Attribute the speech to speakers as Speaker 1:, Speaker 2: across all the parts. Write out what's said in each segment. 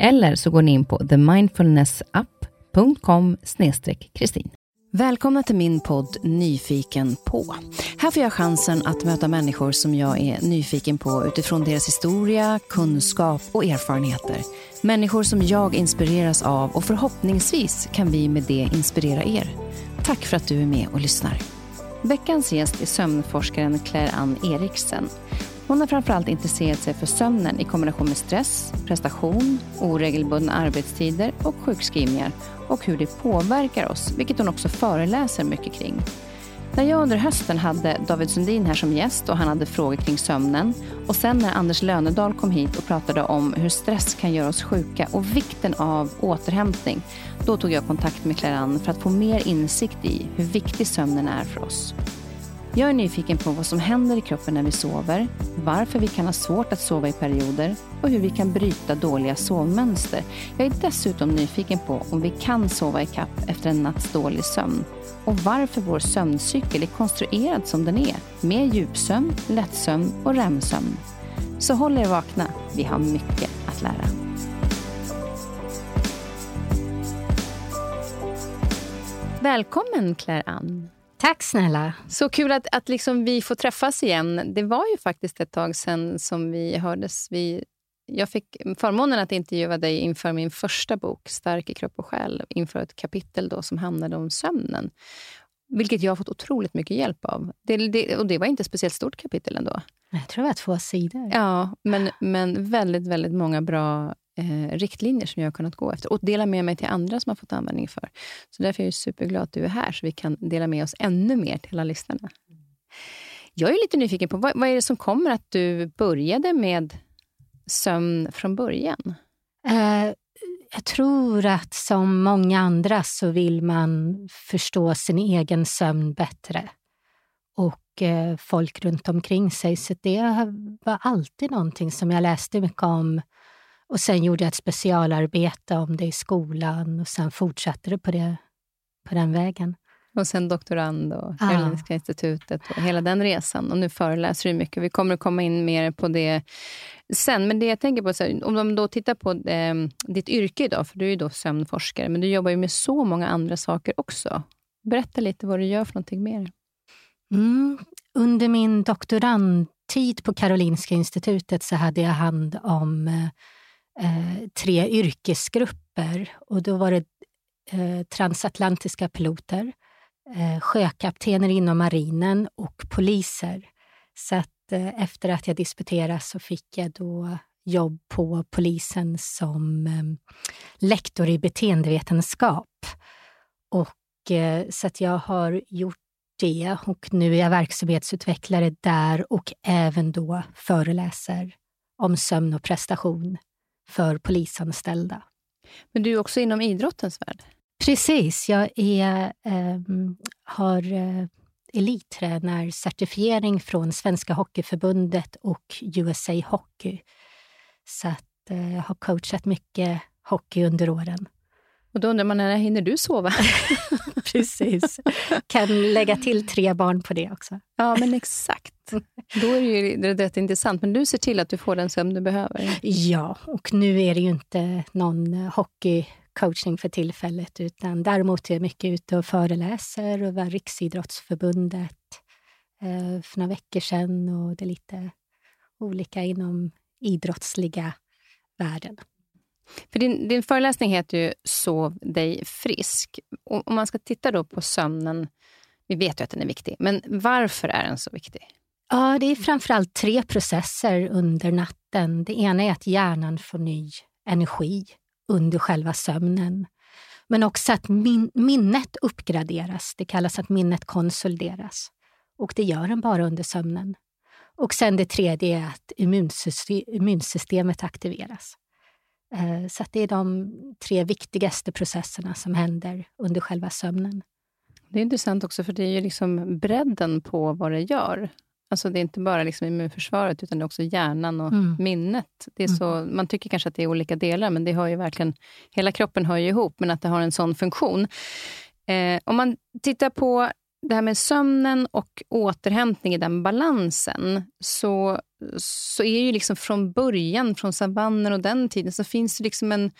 Speaker 1: Eller så går ni in på themindfulnessapp.com kristin. Välkomna till min podd Nyfiken på. Här får jag chansen att möta människor som jag är nyfiken på utifrån deras historia, kunskap och erfarenheter. Människor som jag inspireras av och förhoppningsvis kan vi med det inspirera er. Tack för att du är med och lyssnar. Veckans gäst är sömnforskaren Claire Ann Eriksen. Hon har framförallt intresserat sig för sömnen i kombination med stress, prestation, oregelbundna arbetstider och sjukskrivningar och hur det påverkar oss, vilket hon också föreläser mycket kring. När jag under hösten hade David Sundin här som gäst och han hade frågor kring sömnen och sen när Anders Lönedal kom hit och pratade om hur stress kan göra oss sjuka och vikten av återhämtning, då tog jag kontakt med Claran för att få mer insikt i hur viktig sömnen är för oss. Jag är nyfiken på vad som händer i kroppen när vi sover, varför vi kan ha svårt att sova i perioder och hur vi kan bryta dåliga sovmönster. Jag är dessutom nyfiken på om vi kan sova i kapp efter en natts dålig sömn och varför vår sömncykel är konstruerad som den är, med djupsömn, lättsömn och REM-sömn. Så håll er vakna, vi har mycket att lära. Välkommen Claire Ann.
Speaker 2: Tack snälla.
Speaker 1: Så kul att, att liksom vi får träffas igen. Det var ju faktiskt ett tag sedan som vi hördes. Vi, jag fick förmånen att intervjua dig inför min första bok, Stark i kropp och själ, inför ett kapitel då som handlade om sömnen. Vilket jag har fått otroligt mycket hjälp av. Det, det, och det var inte ett speciellt stort kapitel ändå.
Speaker 2: Jag tror det var två sidor.
Speaker 1: Ja, men, men väldigt, väldigt många bra eh, riktlinjer som jag har kunnat gå efter och dela med mig till andra som har fått användning för. Så därför är jag superglad att du är här, så vi kan dela med oss ännu mer till alla lyssnarna. Jag är lite nyfiken på, vad, vad är det som kommer att du började med sömn från början?
Speaker 2: Uh, jag tror att som många andra så vill man förstå sin egen sömn bättre och eh, folk runt omkring sig. Så det var alltid någonting som jag läste mycket om och sen gjorde jag ett specialarbete om det i skolan och sen fortsatte det på, det, på den vägen.
Speaker 1: Och sen doktorand och Karolinska institutet och hela den resan. Och nu föreläser du mycket. Vi kommer att komma in mer på det sen. Men det jag tänker på, här, om de då tittar på eh, ditt yrke idag, för du är ju då sömnforskare, men du jobbar ju med så många andra saker också. Berätta lite vad du gör för någonting mer.
Speaker 2: Mm. Under min doktorandtid på Karolinska institutet så hade jag hand om eh, tre yrkesgrupper och då var det eh, transatlantiska piloter, eh, sjökaptener inom marinen och poliser. Så att eh, efter att jag disputerade så fick jag då jobb på polisen som eh, lektor i beteendevetenskap. Och, eh, så att jag har gjort det och nu är jag verksamhetsutvecklare där och även då föreläser om sömn och prestation för polisanställda.
Speaker 1: Men du är också inom idrottens värld?
Speaker 2: Precis. Jag är, eh, har elittränarcertifiering från Svenska Hockeyförbundet och USA Hockey. Så att, eh, jag har coachat mycket hockey under åren.
Speaker 1: Och då undrar man, när hinner du sova?
Speaker 2: Precis. Kan lägga till tre barn på det också.
Speaker 1: Ja, men exakt. Då är det ju rätt intressant. Men du ser till att du får den sömn du behöver.
Speaker 2: Ja, och nu är det ju inte någon hockeycoachning för tillfället, utan däremot är jag mycket ute och föreläser och var Riksidrottsförbundet eh, för några veckor sedan och det är lite olika inom idrottsliga världen.
Speaker 1: För din, din föreläsning heter ju Sov dig frisk. Och om man ska titta då på sömnen, vi vet ju att den är viktig, men varför är den så viktig?
Speaker 2: Ja, det är framförallt tre processer under natten. Det ena är att hjärnan får ny energi under själva sömnen. Men också att min minnet uppgraderas. Det kallas att minnet konsolideras. Och det gör den bara under sömnen. Och sen det tredje är att immunsystemet aktiveras. Eh, så det är de tre viktigaste processerna som händer under själva sömnen.
Speaker 1: Det är intressant också, för det är ju liksom bredden på vad det gör. Alltså det är inte bara liksom immunförsvaret, utan det är också hjärnan och mm. minnet. Det är mm. så, man tycker kanske att det är olika delar, men det har ju verkligen, hela kroppen hör ju ihop, men att det har en sån funktion. Eh, om man tittar på det här med sömnen och återhämtning i den balansen, så, så är ju liksom från början, från savannen och den tiden, så finns det liksom en...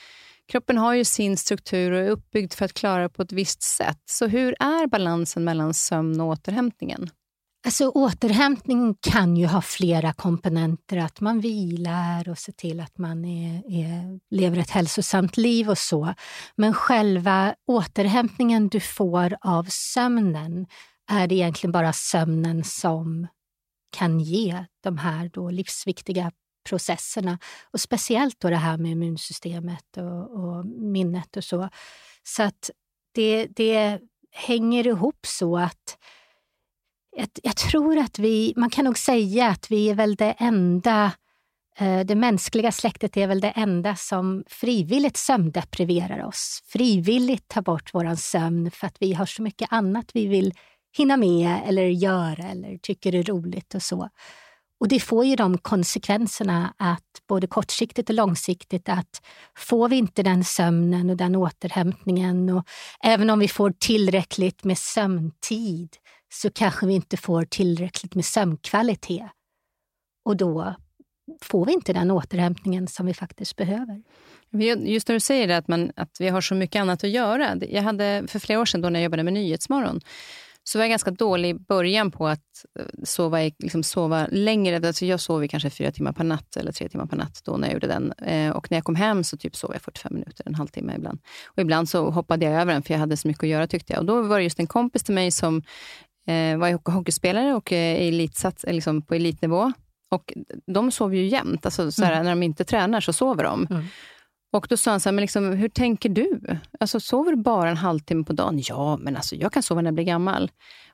Speaker 1: Kroppen har ju sin struktur och är uppbyggd för att klara det på ett visst sätt. Så hur är balansen mellan sömn och återhämtningen?
Speaker 2: Alltså, återhämtning kan ju ha flera komponenter. Att man vilar och ser till att man är, är, lever ett hälsosamt liv och så. Men själva återhämtningen du får av sömnen är det egentligen bara sömnen som kan ge de här då livsviktiga processerna. Och Speciellt då det här med immunsystemet och, och minnet och så. Så att det, det hänger ihop så att jag, jag, tror att vi, man kan nog säga att vi är väl det enda, eh, det mänskliga släktet är väl det enda som frivilligt sömndepriverar oss. Frivilligt tar bort vår sömn för att vi har så mycket annat vi vill hinna med eller göra eller tycker är roligt och så. Och det får ju de konsekvenserna att både kortsiktigt och långsiktigt att får vi inte den sömnen och den återhämtningen och även om vi får tillräckligt med sömntid så kanske vi inte får tillräckligt med sömnkvalitet. Och då får vi inte den återhämtningen som vi faktiskt behöver.
Speaker 1: Just när du säger det, att, man, att vi har så mycket annat att göra. Jag hade för flera år sedan då när jag jobbade med Nyhetsmorgon så var jag ganska dålig i början på att eh, sova, liksom sova längre. Alltså jag sov kanske fyra timmar per natt eller tre timmar per natt då när jag gjorde den. Eh, och när jag kom hem så typ sov jag 45 minuter, en halvtimme ibland. Och ibland så hoppade jag över den för jag hade så mycket att göra tyckte jag. Och då var det just en kompis till mig som var hockeyspelare och eh, elitsats, liksom på elitnivå. Och de sover ju jämt. Alltså, såhär, mm. När de inte tränar så sover de. Mm. Och Då sa han så här, men liksom, hur tänker du? Alltså, sover du bara en halvtimme på dagen? Ja, men alltså, jag kan sova när jag blir gammal.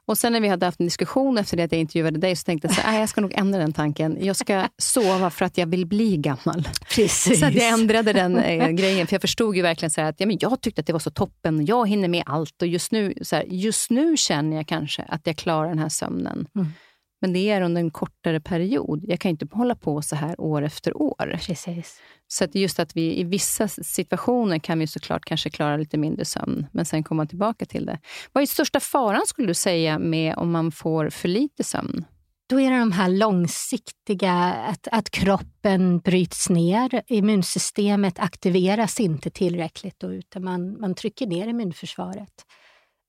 Speaker 1: Och Sen när vi hade haft en diskussion efter det att jag intervjuade dig, så tänkte jag så här, jag ska nog ändra den tanken. Jag ska sova för att jag vill bli gammal.
Speaker 2: Precis.
Speaker 1: Så att jag ändrade den eh, grejen. För Jag förstod ju verkligen så att ja, men jag tyckte att det var så toppen. Jag hinner med allt. Och just nu, så här, just nu känner jag kanske att jag klarar den här sömnen. Mm. Men det är under en kortare period. Jag kan inte hålla på så här år efter år.
Speaker 2: Precis.
Speaker 1: Så att just att vi i vissa situationer kan vi såklart kanske klara lite mindre sömn, men sen komma tillbaka till det. Vad är största faran skulle du säga med om man får för lite sömn?
Speaker 2: Då är det de här långsiktiga, att, att kroppen bryts ner. Immunsystemet aktiveras inte tillräckligt då, utan man, man trycker ner immunförsvaret.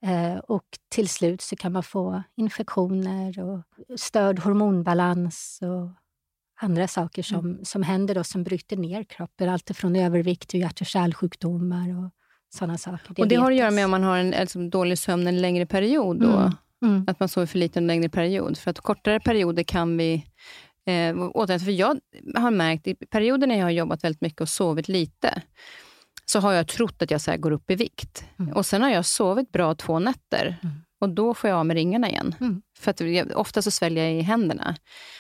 Speaker 2: Eh, och till slut så kan man få infektioner och störd hormonbalans och andra saker som, mm. som händer då, som bryter ner kroppen. Allt från övervikt till hjärt och kärlsjukdomar och sådana saker.
Speaker 1: Det och det har att göra med om man har en alltså, dålig sömn en längre period? Då? Mm. Mm. Att man sover för lite en längre period? För att kortare perioder kan vi eh, återhämta. För jag har märkt i perioder när jag har jobbat väldigt mycket och sovit lite, så har jag trott att jag så går upp i vikt. Mm. Och Sen har jag sovit bra två nätter. Mm. Och då får jag av med ringarna igen. Mm. För att jag, ofta så sväljer jag i händerna.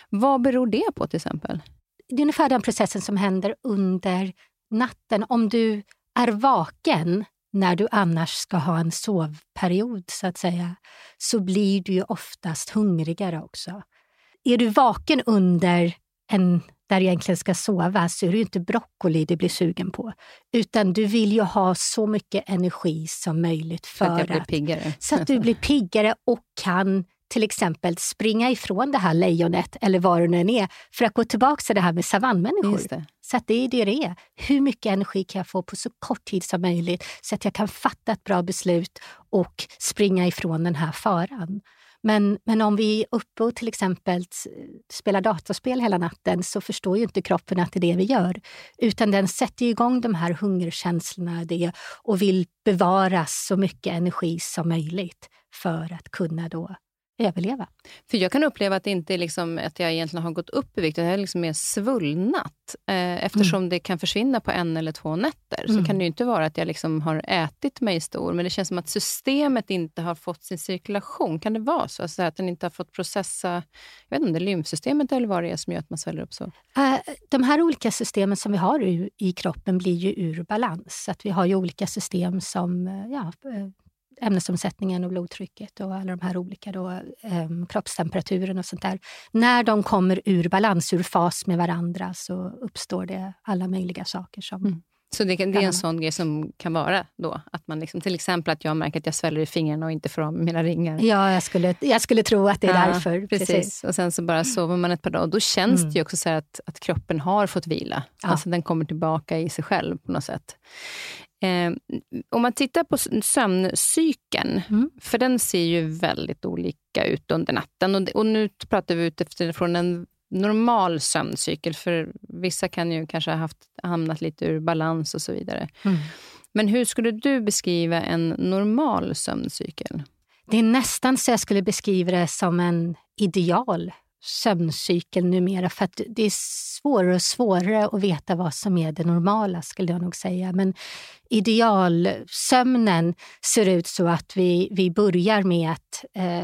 Speaker 1: Vad beror det på till exempel?
Speaker 2: Det är ungefär den processen som händer under natten. Om du är vaken när du annars ska ha en sovperiod, så att säga, så blir du ju oftast hungrigare också. Är du vaken under en där egentligen ska sova så är det ju inte broccoli du blir sugen på. Utan du vill ju ha så mycket energi som möjligt för
Speaker 1: så att, att,
Speaker 2: piggare. så att du blir piggare och kan till exempel springa ifrån det här lejonet eller vad det nu än är för att gå tillbaka till det här med savannmänniskor. Så att det är det det är. Hur mycket energi kan jag få på så kort tid som möjligt så att jag kan fatta ett bra beslut och springa ifrån den här faran. Men, men om vi är uppe och till exempel spelar datorspel hela natten så förstår ju inte kroppen att det är det vi gör. Utan den sätter igång de här hungerkänslorna det, och vill bevara så mycket energi som möjligt för att kunna då överleva.
Speaker 1: För Jag kan uppleva att det inte är liksom att jag egentligen har gått upp i vikt, utan jag är liksom mer svullnat. Eh, eftersom mm. det kan försvinna på en eller två nätter, mm. så kan det ju inte vara att jag liksom har ätit mig stor, men det känns som att systemet inte har fått sin cirkulation. Kan det vara så? Alltså att den inte har fått processa, jag vet inte om det är lymfsystemet eller vad det är som gör att man sväller upp så? Uh,
Speaker 2: de här olika systemen som vi har i kroppen blir ju ur balans. Att vi har ju olika system som eh, ja, eh, ämnesomsättningen och blodtrycket och alla de här olika då, eh, kroppstemperaturen och sånt där. När de kommer ur balans, ur fas med varandra, så uppstår det alla möjliga saker som mm.
Speaker 1: Så det, det, är en sån grej som kan vara då? Att man liksom, till exempel att jag märker att jag sväller i fingrarna och inte får av mina ringar.
Speaker 2: Ja, jag skulle, jag skulle tro att det är ja, därför.
Speaker 1: Precis. precis. Och sen så bara sover man ett par dagar och då känns mm. det ju också så att, att kroppen har fått vila. Ja. Alltså den kommer tillbaka i sig själv på något sätt. Eh, om man tittar på sömncykeln, mm. för den ser ju väldigt olika ut under natten. Och, och nu pratar vi utifrån en normal sömncykel, för vissa kan ju kanske ha haft, hamnat lite ur balans och så vidare. Mm. Men hur skulle du beskriva en normal sömncykel?
Speaker 2: Det är nästan så jag skulle beskriva det som en ideal sömncykel numera för att det är svårare och svårare att veta vad som är det normala skulle jag nog säga. Men idealsömnen ser ut så att vi, vi börjar med att eh,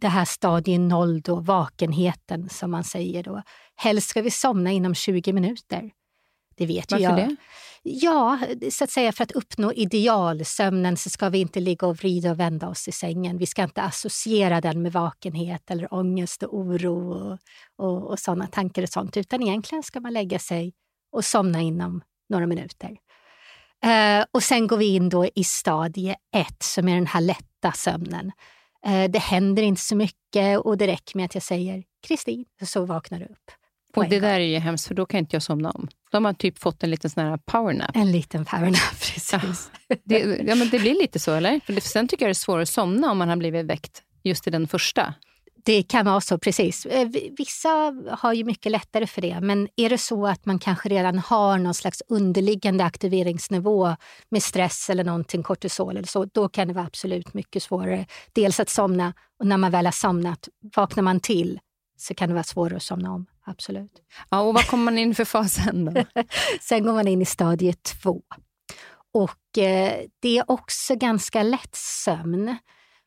Speaker 2: det här stadie noll, då, vakenheten som man säger. Då. Helst ska vi somna inom 20 minuter. Det vet
Speaker 1: Varför
Speaker 2: jag.
Speaker 1: det?
Speaker 2: Ja, så att säga för att uppnå idealsömnen så ska vi inte ligga och vrida och vända oss i sängen. Vi ska inte associera den med vakenhet eller ångest och oro och, och, och sådana tankar och sånt. Utan egentligen ska man lägga sig och somna inom några minuter. Uh, och sen går vi in då i stadie ett som är den här lätta sömnen. Uh, det händer inte så mycket och det räcker med att jag säger Kristin, så vaknar du upp.
Speaker 1: Och det där är ju hemskt, för då kan inte jag somna om. Då har man typ fått en liten sån här powernap.
Speaker 2: En liten powernap, precis.
Speaker 1: Ja, det, ja, men det blir lite så, eller? För sen tycker jag det är svårare att somna om man har blivit väckt just i den första.
Speaker 2: Det kan vara så, precis. Eh, vissa har ju mycket lättare för det. Men är det så att man kanske redan har någon slags underliggande aktiveringsnivå med stress eller någonting, kortisol eller så, då kan det vara absolut mycket svårare. Dels att somna och när man väl har somnat, vaknar man till så kan det vara svårare att somna om. Absolut.
Speaker 1: Ja, och vad kommer man in för fas sen då?
Speaker 2: sen går man in i stadie två. Och eh, det är också ganska lätt sömn.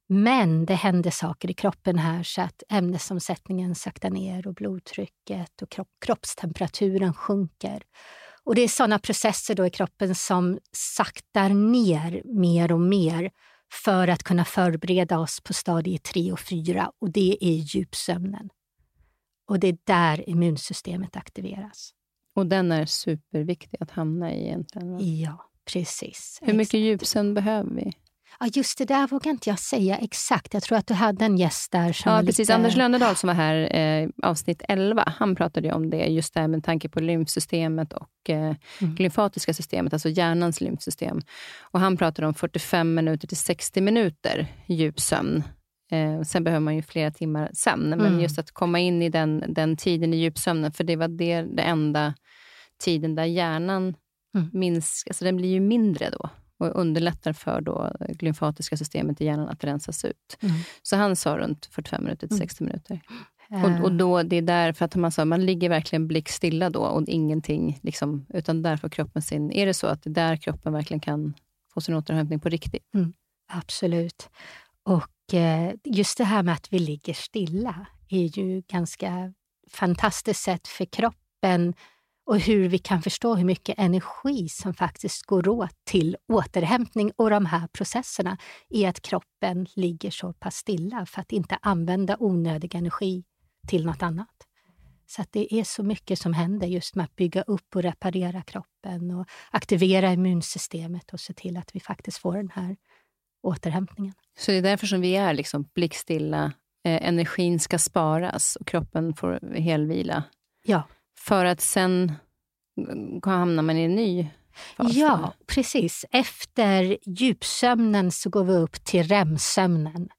Speaker 2: Men det händer saker i kroppen här så att ämnesomsättningen saktar ner och blodtrycket och kropp, kroppstemperaturen sjunker. Och Det är sådana processer då i kroppen som saktar ner mer och mer för att kunna förbereda oss på stadie 3 och 4 och det är djupsömnen. Och det är där immunsystemet aktiveras.
Speaker 1: Och den är superviktig att hamna i egentligen?
Speaker 2: Ja, precis.
Speaker 1: Hur mycket djupsömn behöver vi?
Speaker 2: Ja, just det där vågar inte jag säga exakt. Jag tror att du hade en gäst där som
Speaker 1: Ja, precis. Lite... Anders Lönnedal som var här eh, avsnitt 11, han pratade om det, just det med tanke på lymfsystemet och eh, mm. lymfatiska systemet, alltså hjärnans lymfsystem. Och han pratade om 45 minuter till 60 minuter djupsömn Eh, sen behöver man ju flera timmar sömn, men mm. just att komma in i den, den tiden i djupsömnen, för det var det, det enda tiden där hjärnan mm. minskar, alltså den blir ju mindre då och underlättar för då glymfatiska systemet i hjärnan att rensas ut. Mm. Så han sa runt 45 minuter till 60 mm. minuter. Och, och, då, det är därför att man, sa, man ligger verkligen blickstilla då och ingenting, liksom, utan där får kroppen sin... Är det så att det är där kroppen verkligen kan få sin återhämtning på riktigt?
Speaker 2: Mm, absolut. Och Eh, just det här med att vi ligger stilla är ju ganska fantastiskt sätt för kroppen och hur vi kan förstå hur mycket energi som faktiskt går åt till återhämtning och de här processerna i att kroppen ligger så pass stilla för att inte använda onödig energi till något annat. Så att det är så mycket som händer just med att bygga upp och reparera kroppen och aktivera immunsystemet och se till att vi faktiskt får den här återhämtningen.
Speaker 1: Så det är därför som vi är liksom blickstilla. Eh, energin ska sparas och kroppen får helvila.
Speaker 2: Ja.
Speaker 1: För att sen hamnar man i en ny fas?
Speaker 2: Ja, precis. Efter djupsömnen så går vi upp till REM-sömnen.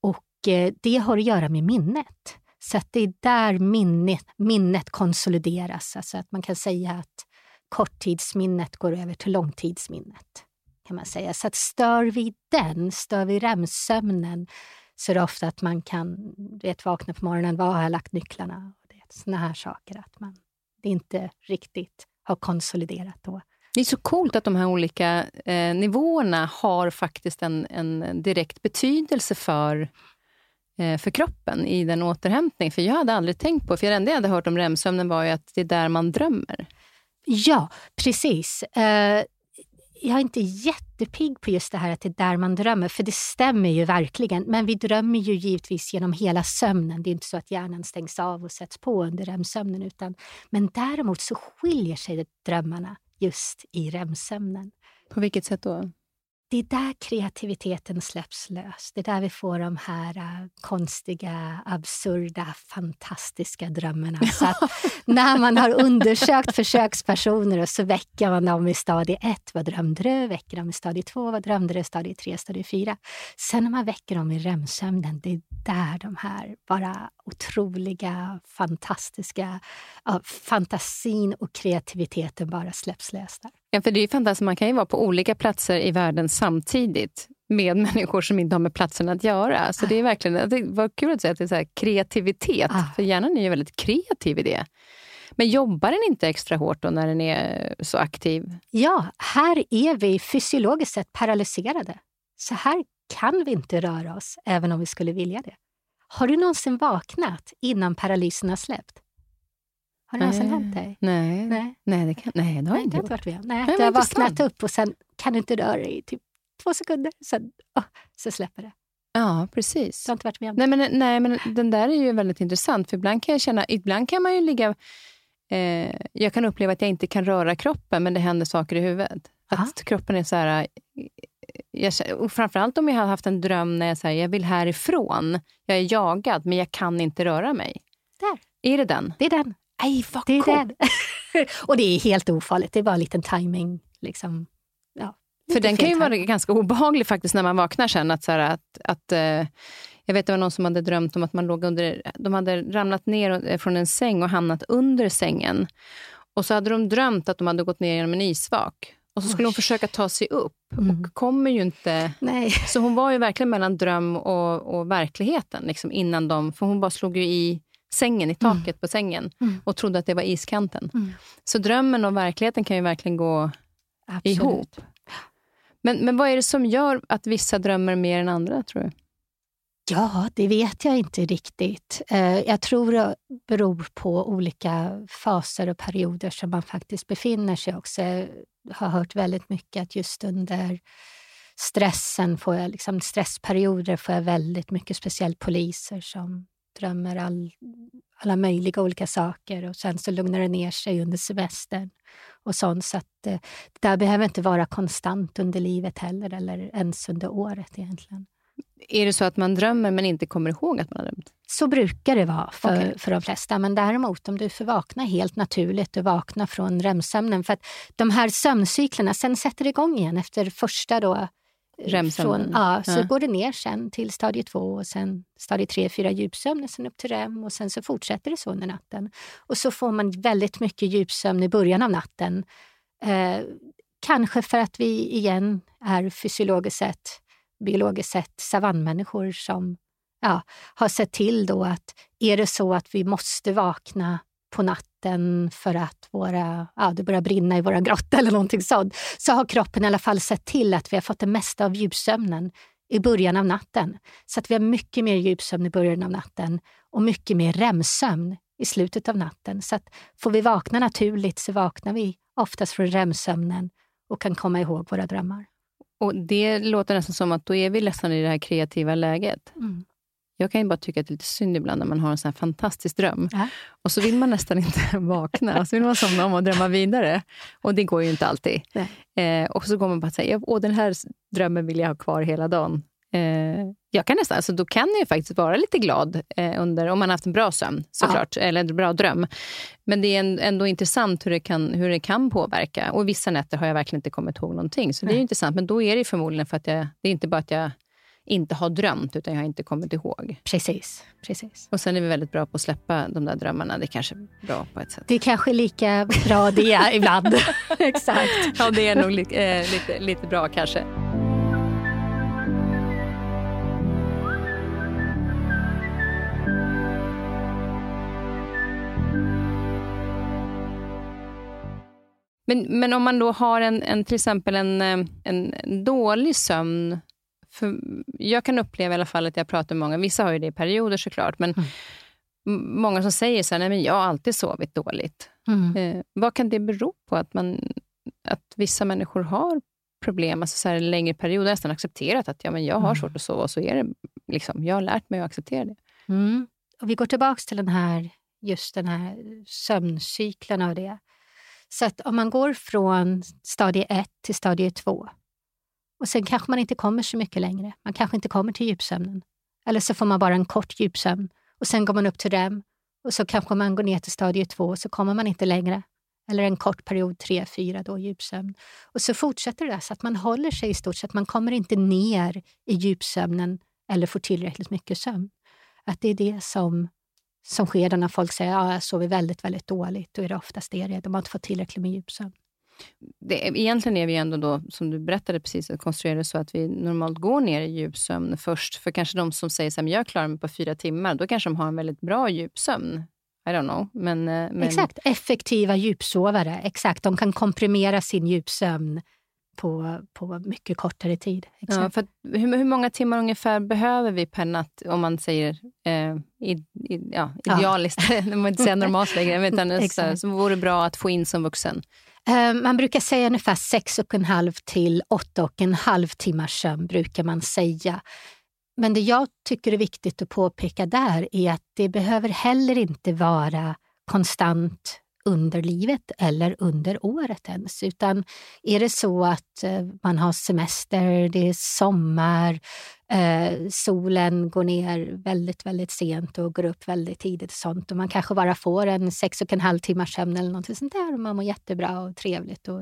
Speaker 2: Och eh, det har att göra med minnet. Så att det är där minnet, minnet konsolideras. Alltså att man kan säga att korttidsminnet går över till långtidsminnet. Kan man säga. Så att stör vi den, stör vi REM-sömnen så är det ofta att man kan vet, vakna på morgonen, var har jag lagt nycklarna? Såna här saker, att man det inte riktigt har konsoliderat då.
Speaker 1: Det är så coolt att de här olika eh, nivåerna har faktiskt en, en direkt betydelse för eh, för kroppen i den återhämtning. För jag hade aldrig tänkt på, för det enda jag hade hört om REM-sömnen var ju att det är där man drömmer.
Speaker 2: Ja, precis. Jag är inte jättepigg på just det här att det är där man drömmer, för det stämmer ju verkligen. Men vi drömmer ju givetvis genom hela sömnen. Det är inte så att hjärnan stängs av och sätts på under REM-sömnen. Utan, men däremot så skiljer sig drömmarna just i REM-sömnen.
Speaker 1: På vilket sätt då?
Speaker 2: Det är där kreativiteten släpps lös. Det är där vi får de här uh, konstiga, absurda, fantastiska drömmarna. Så att när man har undersökt försökspersoner och så väcker man dem i stadie 1, vad drömde du? Väcker dem i stadie 2, vad drömde du? Stadie 3, stadie 4. Sen när man väcker dem i REM-sömnen, det är där de här bara otroliga, fantastiska, uh, fantasin och kreativiteten bara släpps lös där.
Speaker 1: Ja, för det är fantastiskt. Man kan ju vara på olika platser i världen samtidigt med människor som inte har med platsen att göra. Så det är verkligen, det var kul att säga att det är så kreativitet, ah. för hjärnan är ju väldigt kreativ i det. Men jobbar den inte extra hårt då när den är så aktiv?
Speaker 2: Ja, här är vi fysiologiskt sett paralyserade. Så här kan vi inte röra oss, även om vi skulle vilja det. Har du någonsin vaknat innan paralysen har släppt? Har det någonsin hänt dig?
Speaker 1: Nej, nej. nej, det, kan, nej det har jag inte gjort.
Speaker 2: Varit med. Nej, nej, du har vaknat upp och sen kan du inte röra dig i typ två sekunder, sen oh, så släpper det.
Speaker 1: Ja, precis.
Speaker 2: Du har inte varit med om
Speaker 1: nej, men, nej, men den där är ju väldigt intressant. För ibland kan jag känna, ibland kan man ju ligga... Eh, jag kan uppleva att jag inte kan röra kroppen, men det händer saker i huvudet. Att Aha. kroppen är så här... Jag, och framförallt om jag har haft en dröm när jag säger jag vill härifrån. Jag är jagad, men jag kan inte röra mig.
Speaker 2: Där.
Speaker 1: Är det den?
Speaker 2: Det är den.
Speaker 1: Aj, vad
Speaker 2: det är cool. den. och det är helt ofarligt. Det är bara en liten timing. Liksom. Ja,
Speaker 1: För den kan ju vara ganska obehaglig faktiskt när man vaknar sen. Att, så här, att, att, uh, jag vet det var någon som hade drömt om att man låg under, de hade ramlat ner från en säng och hamnat under sängen. Och så hade de drömt att de hade gått ner genom en isvak. Och så skulle Oj. hon försöka ta sig upp mm. och kommer ju inte...
Speaker 2: Nej.
Speaker 1: Så hon var ju verkligen mellan dröm och, och verkligheten liksom innan de... För hon bara slog ju i sängen, i taket mm. på sängen mm. och trodde att det var iskanten. Mm. Så drömmen och verkligheten kan ju verkligen gå Absolut. ihop. Men, men vad är det som gör att vissa drömmer mer än andra, tror du?
Speaker 2: Ja, det vet jag inte riktigt. Eh, jag tror det beror på olika faser och perioder som man faktiskt befinner sig också. Jag har hört väldigt mycket att just under stressen, får jag, liksom stressperioder, får jag väldigt mycket, speciellt poliser som drömmer all, alla möjliga olika saker och sen så lugnar det ner sig under semestern. och sånt. Så att, eh, det där behöver inte vara konstant under livet heller, eller ens under året egentligen.
Speaker 1: Är det så att man drömmer men inte kommer ihåg att man har drömt?
Speaker 2: Så brukar det vara för, okay. för de flesta. Men däremot om du får vakna helt naturligt och vakna från REM-sömnen. För att de här sömncyklerna sen sätter igång igen efter första då,
Speaker 1: REM-sömnen?
Speaker 2: Ja, så ja. går det ner sen till stadie 2 och sen stadie 3, 4 djupsömn och sen upp till REM och sen så fortsätter det så under natten. Och så får man väldigt mycket djupsömn i början av natten. Eh, kanske för att vi igen är fysiologiskt sett, biologiskt sett savannmänniskor som ja, har sett till då att är det så att vi måste vakna på natten för att våra, ja, det börjar brinna i våra grotta eller någonting sånt, så har kroppen i alla fall sett till att vi har fått det mesta av djupsömnen i början av natten. Så att vi har mycket mer djupsömn i början av natten och mycket mer REM-sömn i slutet av natten. Så att får vi vakna naturligt så vaknar vi oftast från REM-sömnen och kan komma ihåg våra drömmar.
Speaker 1: Och Det låter nästan som att då är vi nästan i det här kreativa läget. Mm. Jag kan ju bara tycka att det är lite synd ibland när man har en sån här fantastisk dröm. Ja. Och så vill man nästan inte vakna. Så vill man somna om och drömma vidare. Och det går ju inte alltid. Eh, och så går man bara säger, åh den här drömmen vill jag ha kvar hela dagen. Eh, jag kan nästan, alltså då kan jag faktiskt vara lite glad eh, under, om man har haft en bra sömn såklart, ja. eller en bra dröm. Men det är ändå intressant hur det, kan, hur det kan påverka. Och vissa nätter har jag verkligen inte kommit ihåg någonting. Så Nej. det är intressant. Men då är det förmodligen för att jag, det är inte bara att jag inte har drömt, utan jag har inte kommit ihåg.
Speaker 2: Precis. precis.
Speaker 1: Och sen är vi väldigt bra på att släppa de där drömmarna. Det är kanske är bra på ett sätt.
Speaker 2: Det är kanske lika bra det ibland. Exakt.
Speaker 1: Ja, det är nog li äh, lite, lite bra kanske. Men, men om man då har en, en, till exempel en, eh, en, dålig sömn. För jag kan uppleva i alla fall att jag pratar med många, vissa har ju det i perioder såklart, men mm. många som säger så här, nej men jag har alltid sovit dåligt. Mm. Eh, vad kan det bero på att, man, att vissa människor har problem, alltså så här en längre period, nästan accepterat att ja, men jag har mm. svårt att sova och så är det. Liksom, jag har lärt mig att acceptera det.
Speaker 2: Mm. Och vi går tillbaka till den här, just den här sömncykeln av det. Så att om man går från stadie 1 till stadie 2 och sen kanske man inte kommer så mycket längre. Man kanske inte kommer till djupsömnen. Eller så får man bara en kort djupsömn och sen går man upp till REM och så kanske man går ner till stadie 2 och så kommer man inte längre. Eller en kort period, 3-4 då, djupsömn. Och så fortsätter det så att man håller sig i stort sett. Man kommer inte ner i djupsömnen eller får tillräckligt mycket sömn. Att det är det som som sker då när folk säger att ja, jag sover väldigt, väldigt dåligt. Då är det oftast det. De har inte fått tillräckligt med djupsömn.
Speaker 1: Det, egentligen är vi ändå då, som du berättade precis, konstruerade så att vi normalt går ner i djupsömn först. För kanske de som säger att jag klarar mig på fyra timmar, då kanske de har en väldigt bra djupsömn. I don't know. Men, eh, men...
Speaker 2: Exakt, effektiva djupsovare. Exakt, de kan komprimera sin djupsömn på, på mycket kortare tid.
Speaker 1: Ja, för hur, hur, många timmar ungefär behöver vi per natt, om man säger eh, i, i, ja, idealiskt, ja. man inte säga normalt längre, utan så, som vore bra att få in som vuxen?
Speaker 2: Eh, man brukar säga ungefär 6,5 till 8,5 timmars sömn. brukar man säga. Men det jag tycker är viktigt att påpeka där är att det behöver heller inte vara konstant under livet eller under året ens. Utan är det så att eh, man har semester, det är sommar, eh, solen går ner väldigt, väldigt sent och går upp väldigt tidigt och sånt och man kanske bara får en sex och en halv timmars sömn eller något sånt där och man mår jättebra och trevligt och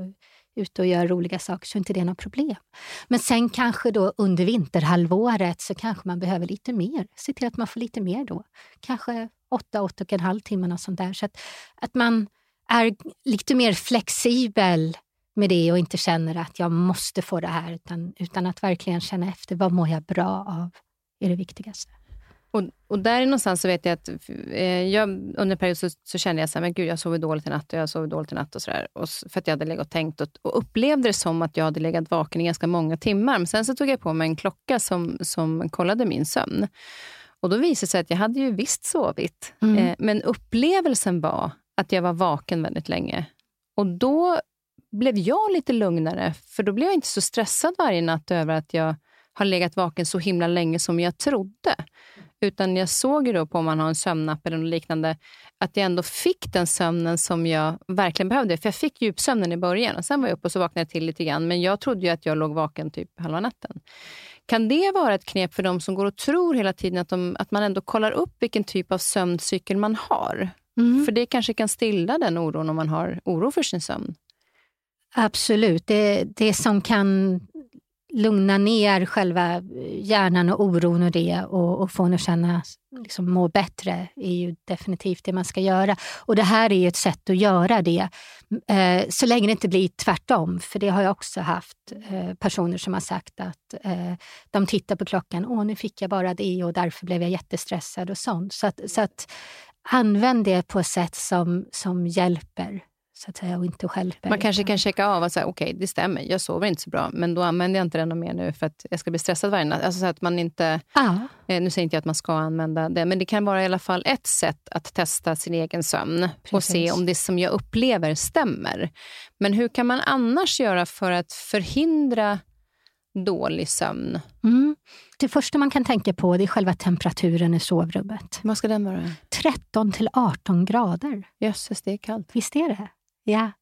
Speaker 2: ute och gör roliga saker så är inte det något problem. Men sen kanske då under vinterhalvåret så kanske man behöver lite mer. Se till att man får lite mer då. Kanske åtta, åtta och en halv timme och sånt där. Så att, att man är lite mer flexibel med det och inte känner att jag måste få det här utan, utan att verkligen känna efter vad mår jag bra av, är det viktigaste.
Speaker 1: Och, och där någonstans så vet jag att eh, jag, under en period så, så, kände jag så här, men gud jag sov dåligt i natt och jag sov dåligt i natt och sådär. För att jag hade legat och tänkt och, och, upplevde det som att jag hade legat vaken i ganska många timmar. Men sen så tog jag på mig en klocka som, som kollade min sömn. Och då visade det sig att jag hade ju visst sovit. Mm. Eh, men upplevelsen var att jag var vaken väldigt länge. Och då blev jag lite lugnare, för då blev jag inte så stressad varje natt över att jag har legat vaken så himla länge som jag trodde. Utan jag såg ju då på om man har en sömnapp eller något liknande, att jag ändå fick den sömnen som jag verkligen behövde. För jag fick djupsömnen i början och sen var jag uppe och så vaknade jag till lite grann. Men jag trodde ju att jag låg vaken typ halva natten. Kan det vara ett knep för de som går och tror hela tiden att, de, att man ändå kollar upp vilken typ av sömncykel man har? Mm. För det kanske kan stilla den oron om man har oro för sin sömn.
Speaker 2: Absolut. Det, det som kan lugna ner själva eh, hjärnan och oron och det och, och få henne att känna, liksom, må bättre är ju definitivt det man ska göra. Och det här är ett sätt att göra det. Eh, så länge det inte blir tvärtom, för det har jag också haft eh, personer som har sagt att eh, de tittar på klockan, åh nu fick jag bara det och därför blev jag jättestressad och sånt. Så att, så att använd det på ett sätt som, som hjälper så att säga, och inte stjälper.
Speaker 1: Man kanske kan checka av att okej, okay, det stämmer, jag sover inte så bra, men då använder jag inte det mer nu för att jag ska bli stressad varje natt. Alltså så att man inte, ah. eh, nu säger inte jag att man ska använda det, men det kan vara i alla fall ett sätt att testa sin egen sömn Precis. och se om det som jag upplever stämmer. Men hur kan man annars göra för att förhindra dålig sömn?
Speaker 2: Mm. Det första man kan tänka på är själva temperaturen i sovrummet.
Speaker 1: Vad ska den vara?
Speaker 2: 13 till 18 grader.
Speaker 1: Jösses, det är kallt.
Speaker 2: Visst är det? Ja.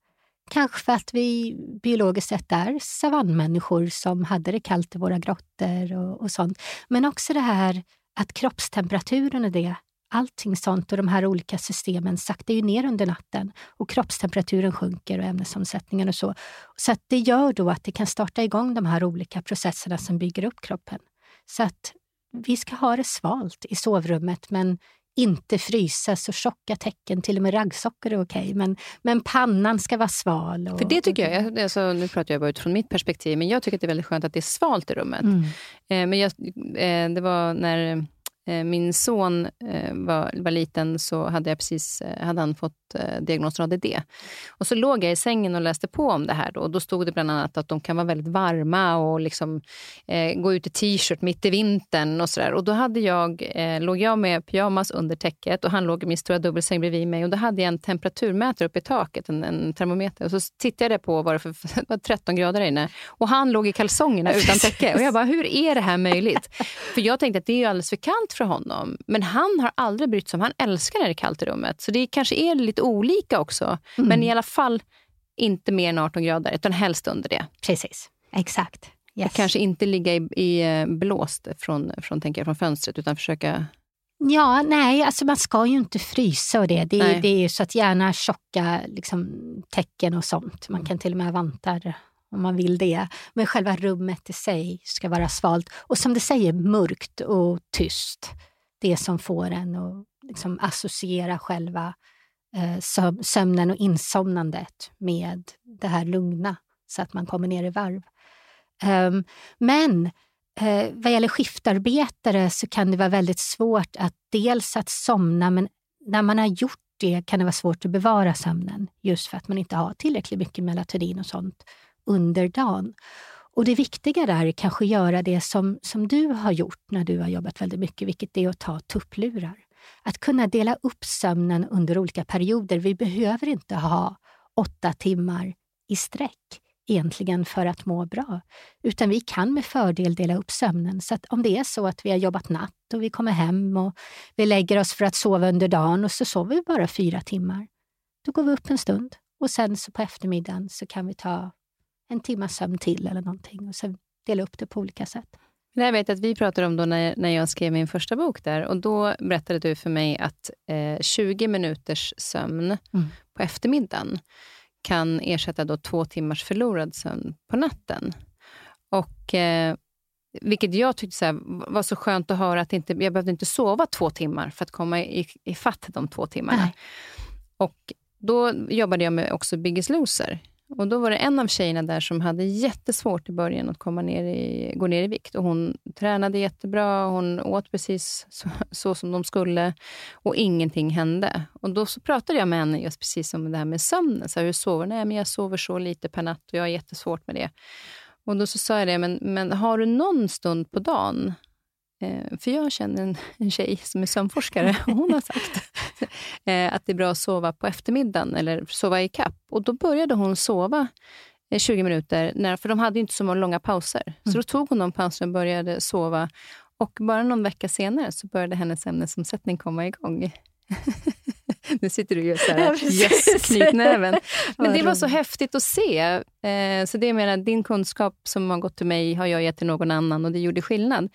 Speaker 2: Kanske för att vi biologiskt sett är savannmänniskor som hade det kallt i våra grottor och, och sånt. Men också det här att kroppstemperaturen är det allting sånt och de här olika systemen saktar ju ner under natten och kroppstemperaturen sjunker och ämnesomsättningen och så. Så att det gör då att det kan starta igång de här olika processerna som bygger upp kroppen. Så att vi ska ha det svalt i sovrummet men inte frysa så tjocka täcken, till och med raggsockor är okej. Men, men pannan ska vara sval. Och,
Speaker 1: För det tycker jag, alltså, nu pratar jag bara utifrån mitt perspektiv, men jag tycker att det är väldigt skönt att det är svalt i rummet.
Speaker 2: Mm.
Speaker 1: Eh, men jag, eh, det var när Eh, min son eh, var, var liten så hade, jag precis, eh, hade han fått diagnosen ADD. Och så låg jag i sängen och läste på om det här. Då, och då stod det bland annat att de kan vara väldigt varma och liksom, eh, gå ut i t-shirt mitt i vintern. och så där. Och Då hade jag, eh, låg jag med pyjamas under täcket och han låg i min stora dubbelsäng bredvid mig. Och Då hade jag en temperaturmätare uppe i taket, en, en termometer. Och så tittade jag på vad det för, det var 13 grader där inne. Och han låg i kalsongerna utan täcke. Och jag bara, hur är det här möjligt? För jag tänkte att det är alldeles för kallt för honom. Men han har aldrig brytt sig om, han älskar när det är kallt i rummet. Så det kanske är lite olika också. Mm. Men i alla fall inte mer än 18 grader, utan helst under det.
Speaker 2: Precis, exakt.
Speaker 1: Yes. Och kanske inte ligga i, i eh, blåst från, från, tänker jag, från fönstret, utan försöka
Speaker 2: Ja, nej, alltså man ska ju inte frysa och det. Det, det är ju så att gärna tjocka liksom, tecken och sånt. Man kan till och med ha vantar om man vill det. Men själva rummet i sig ska vara svalt och som det säger mörkt och tyst. Det som får en att liksom associera själva eh, sömnen och insomnandet med det här lugna så att man kommer ner i varv. Um, men eh, vad gäller skiftarbetare så kan det vara väldigt svårt att dels att somna men när man har gjort det kan det vara svårt att bevara sömnen just för att man inte har tillräckligt mycket melatonin och sånt under dagen. Och det viktiga där är kanske att göra det som, som du har gjort när du har jobbat väldigt mycket, vilket är att ta tupplurar. Att kunna dela upp sömnen under olika perioder. Vi behöver inte ha åtta timmar i sträck egentligen för att må bra. Utan vi kan med fördel dela upp sömnen. Så att om det är så att vi har jobbat natt och vi kommer hem och vi lägger oss för att sova under dagen och så sover vi bara fyra timmar. Då går vi upp en stund och sen så på eftermiddagen så kan vi ta en timmas sömn till eller någonting och sen dela upp det på olika sätt.
Speaker 1: Jag vet att vi pratade om då när, när jag skrev min första bok där och då berättade du för mig att eh, 20 minuters sömn mm. på eftermiddagen kan ersätta då två timmars förlorad sömn på natten. Och eh, vilket jag tyckte så här, var så skönt att höra att inte, jag behövde inte sova två timmar för att komma i, i fatt de två timmarna. Nej. Och då jobbade jag med också Biggest Loser och Då var det en av tjejerna där som hade jättesvårt i början att komma ner i, gå ner i vikt. Och hon tränade jättebra, hon åt precis så, så, som de skulle och ingenting hände. Och Då så pratade jag med henne just precis om det här med sömnen. Så här, hur sover Nej, men Jag sover så lite per natt och jag har jättesvårt med det. Och Då så sa jag det, men, men har du någon stund på dagen för jag känner en, en tjej som är sömnforskare och hon har sagt eh, att det är bra att sova på eftermiddagen eller sova i kapp. Och Då började hon sova 20 eh, minuter, när, för de hade inte så långa pauser. Mm. Så då tog hon de pauserna och började sova. Och bara någon vecka senare så började hennes ämnesomsättning komma igång. nu sitter du ju så här, yes, knytnäven. Men det var så häftigt att se. Eh, så det menar, din kunskap som har gått till mig har jag gett till någon annan och det gjorde skillnad.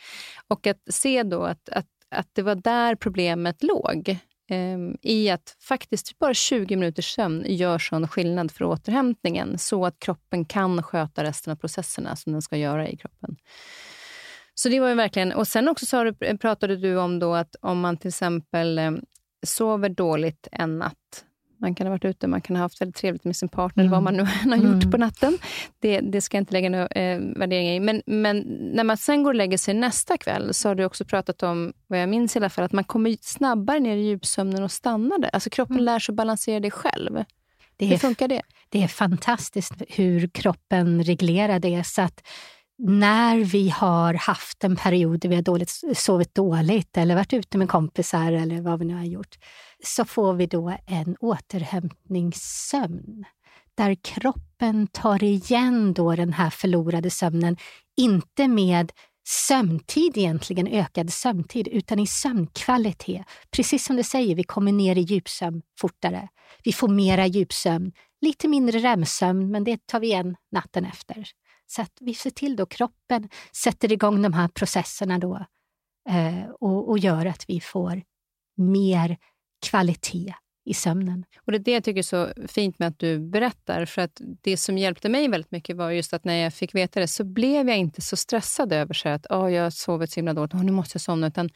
Speaker 1: Och att se då att, att, att det var där problemet låg. Eh, I att faktiskt bara 20 minuters sömn gör sån skillnad för återhämtningen så att kroppen kan sköta resten av processerna som den ska göra i kroppen. Så det var ju verkligen... Och sen också så du, pratade du om då att om man till exempel eh, sover dåligt en natt. Man kan ha varit ute, man kan ha haft väldigt trevligt med sin partner, mm. vad man nu än har gjort mm. på natten. Det, det ska jag inte lägga några eh, värderingar i. Men, men när man sen går och lägger sig nästa kväll, så har du också pratat om, vad jag minns i alla fall, att man kommer snabbare ner i djupsömnen och stannar där. Alltså kroppen mm. lär sig att balansera det själv. Det Hur funkar det?
Speaker 2: Det är fantastiskt hur kroppen reglerar det. Så att när vi har haft en period där vi har dåligt, sovit dåligt eller varit ute med kompisar eller vad vi nu har gjort, så får vi då en återhämtningssömn där kroppen tar igen då den här förlorade sömnen, inte med sömntid egentligen, ökad sömntid, utan i sömnkvalitet. Precis som du säger, vi kommer ner i djupsömn fortare. Vi får mera djupsömn, lite mindre REM-sömn, men det tar vi igen natten efter. Så att vi ser till då kroppen sätter igång de här processerna då eh, och, och gör att vi får mer kvalitet i sömnen.
Speaker 1: Och Det är det jag tycker är så fint med att du berättar. För att Det som hjälpte mig väldigt mycket var just att när jag fick veta det så blev jag inte så stressad över så att oh, jag har sovit så himla dåligt, oh, nu måste jag somna. Utan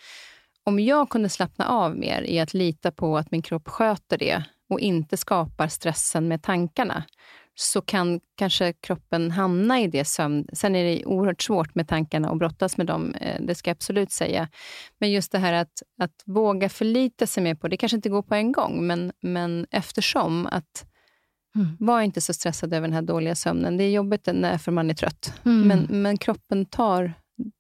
Speaker 1: om jag kunde slappna av mer i att lita på att min kropp sköter det och inte skapar stressen med tankarna, så kan kanske kroppen hamna i det sömn... Sen är det oerhört svårt med tankarna och brottas med dem, eh, det ska jag absolut säga. Men just det här att, att våga förlita sig mer på, det kanske inte går på en gång, men, men eftersom att Mm. Var inte så stressad över den här dåliga sömnen. Det är jobbigt när för man är trött. Mm. Men, men kroppen tar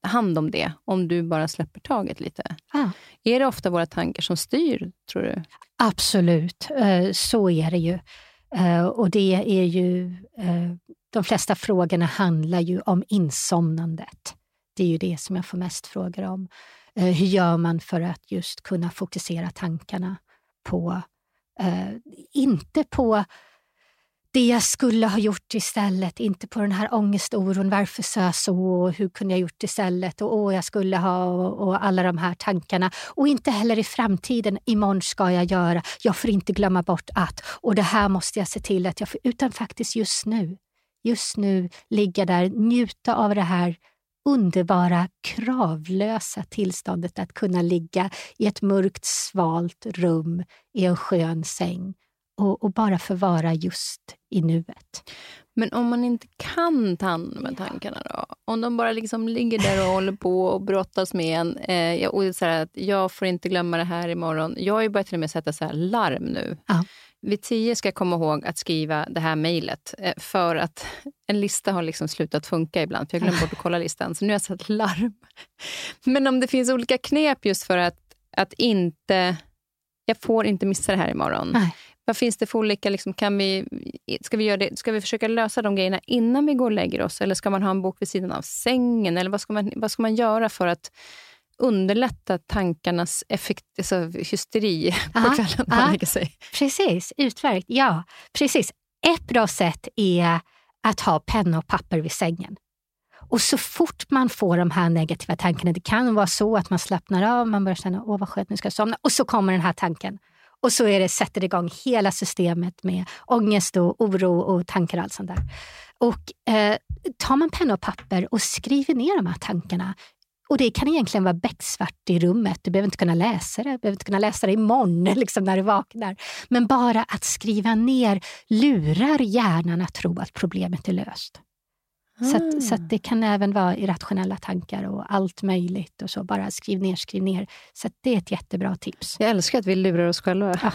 Speaker 1: hand om det, om du bara släpper taget lite. Ah. Är det ofta våra tankar som styr, tror du?
Speaker 2: Absolut, eh, så är det ju. Eh, och det är ju... Eh, de flesta frågorna handlar ju om insomnandet. Det är ju det som jag får mest frågor om. Eh, hur gör man för att just kunna fokusera tankarna på, inte på det jag skulle ha gjort istället, inte på den här ångestoron. Varför sa jag så? Och hur kunde jag gjort istället? Och åh, jag skulle ha och, och, alla de här tankarna. Och inte heller i framtiden. Imorgon ska jag göra. Jag får inte glömma bort att. Och det här måste jag se till att jag får. Utan faktiskt just nu. Just nu ligga där, njuta av det här underbara, kravlösa tillståndet att kunna ligga i ett mörkt, svalt rum i en skön säng och, och bara förvara just i nuet.
Speaker 1: Men om man inte kan ta hand med tankarna då? Om de bara liksom ligger där och håller på och brottas med en. Eh, och så att jag får inte glömma det här imorgon. Jag har ju börjat till och med sätta så larm nu. Ja. Vid tio ska jag komma ihåg att skriva det här mejlet. Eh, för att en lista har liksom slutat funka ibland. För jag glömde bort att kolla listan. Så nu har jag satt larm. Men om det finns olika knep just för att, att inte... Jag får inte missa det här imorgon. Nej. Vad finns det för olika... Liksom, kan vi, ska, vi göra det, ska vi försöka lösa de grejerna innan vi går och lägger oss? Eller ska man ha en bok vid sidan av sängen? Eller vad ska man, vad ska man göra för att underlätta tankarnas effekt, alltså hysteri på aha, kvällen när man lägger sig?
Speaker 2: Precis, utmärkt. Ja, precis. Ett bra sätt är att ha penna och papper vid sängen. Och så fort man får de här negativa tankarna, det kan vara så att man slappnar av, man börjar känna åh vad skönt, nu ska jag somna. Och så kommer den här tanken. Och så är det, sätter det igång hela systemet med ångest och oro och tankar och allt sånt där. Och eh, tar man penna och papper och skriver ner de här tankarna och det kan egentligen vara becksvart i rummet. Du behöver inte kunna läsa det. Du behöver inte kunna läsa det imorgon liksom när du vaknar. Men bara att skriva ner lurar hjärnan att tro att problemet är löst. Så, att, så att ah. det kan även vara irrationella tankar och allt möjligt. och så. Bara skriv ner, skriv ner. Så det är ett jättebra tips.
Speaker 1: Jag älskar att vi lurar oss själva. Ja,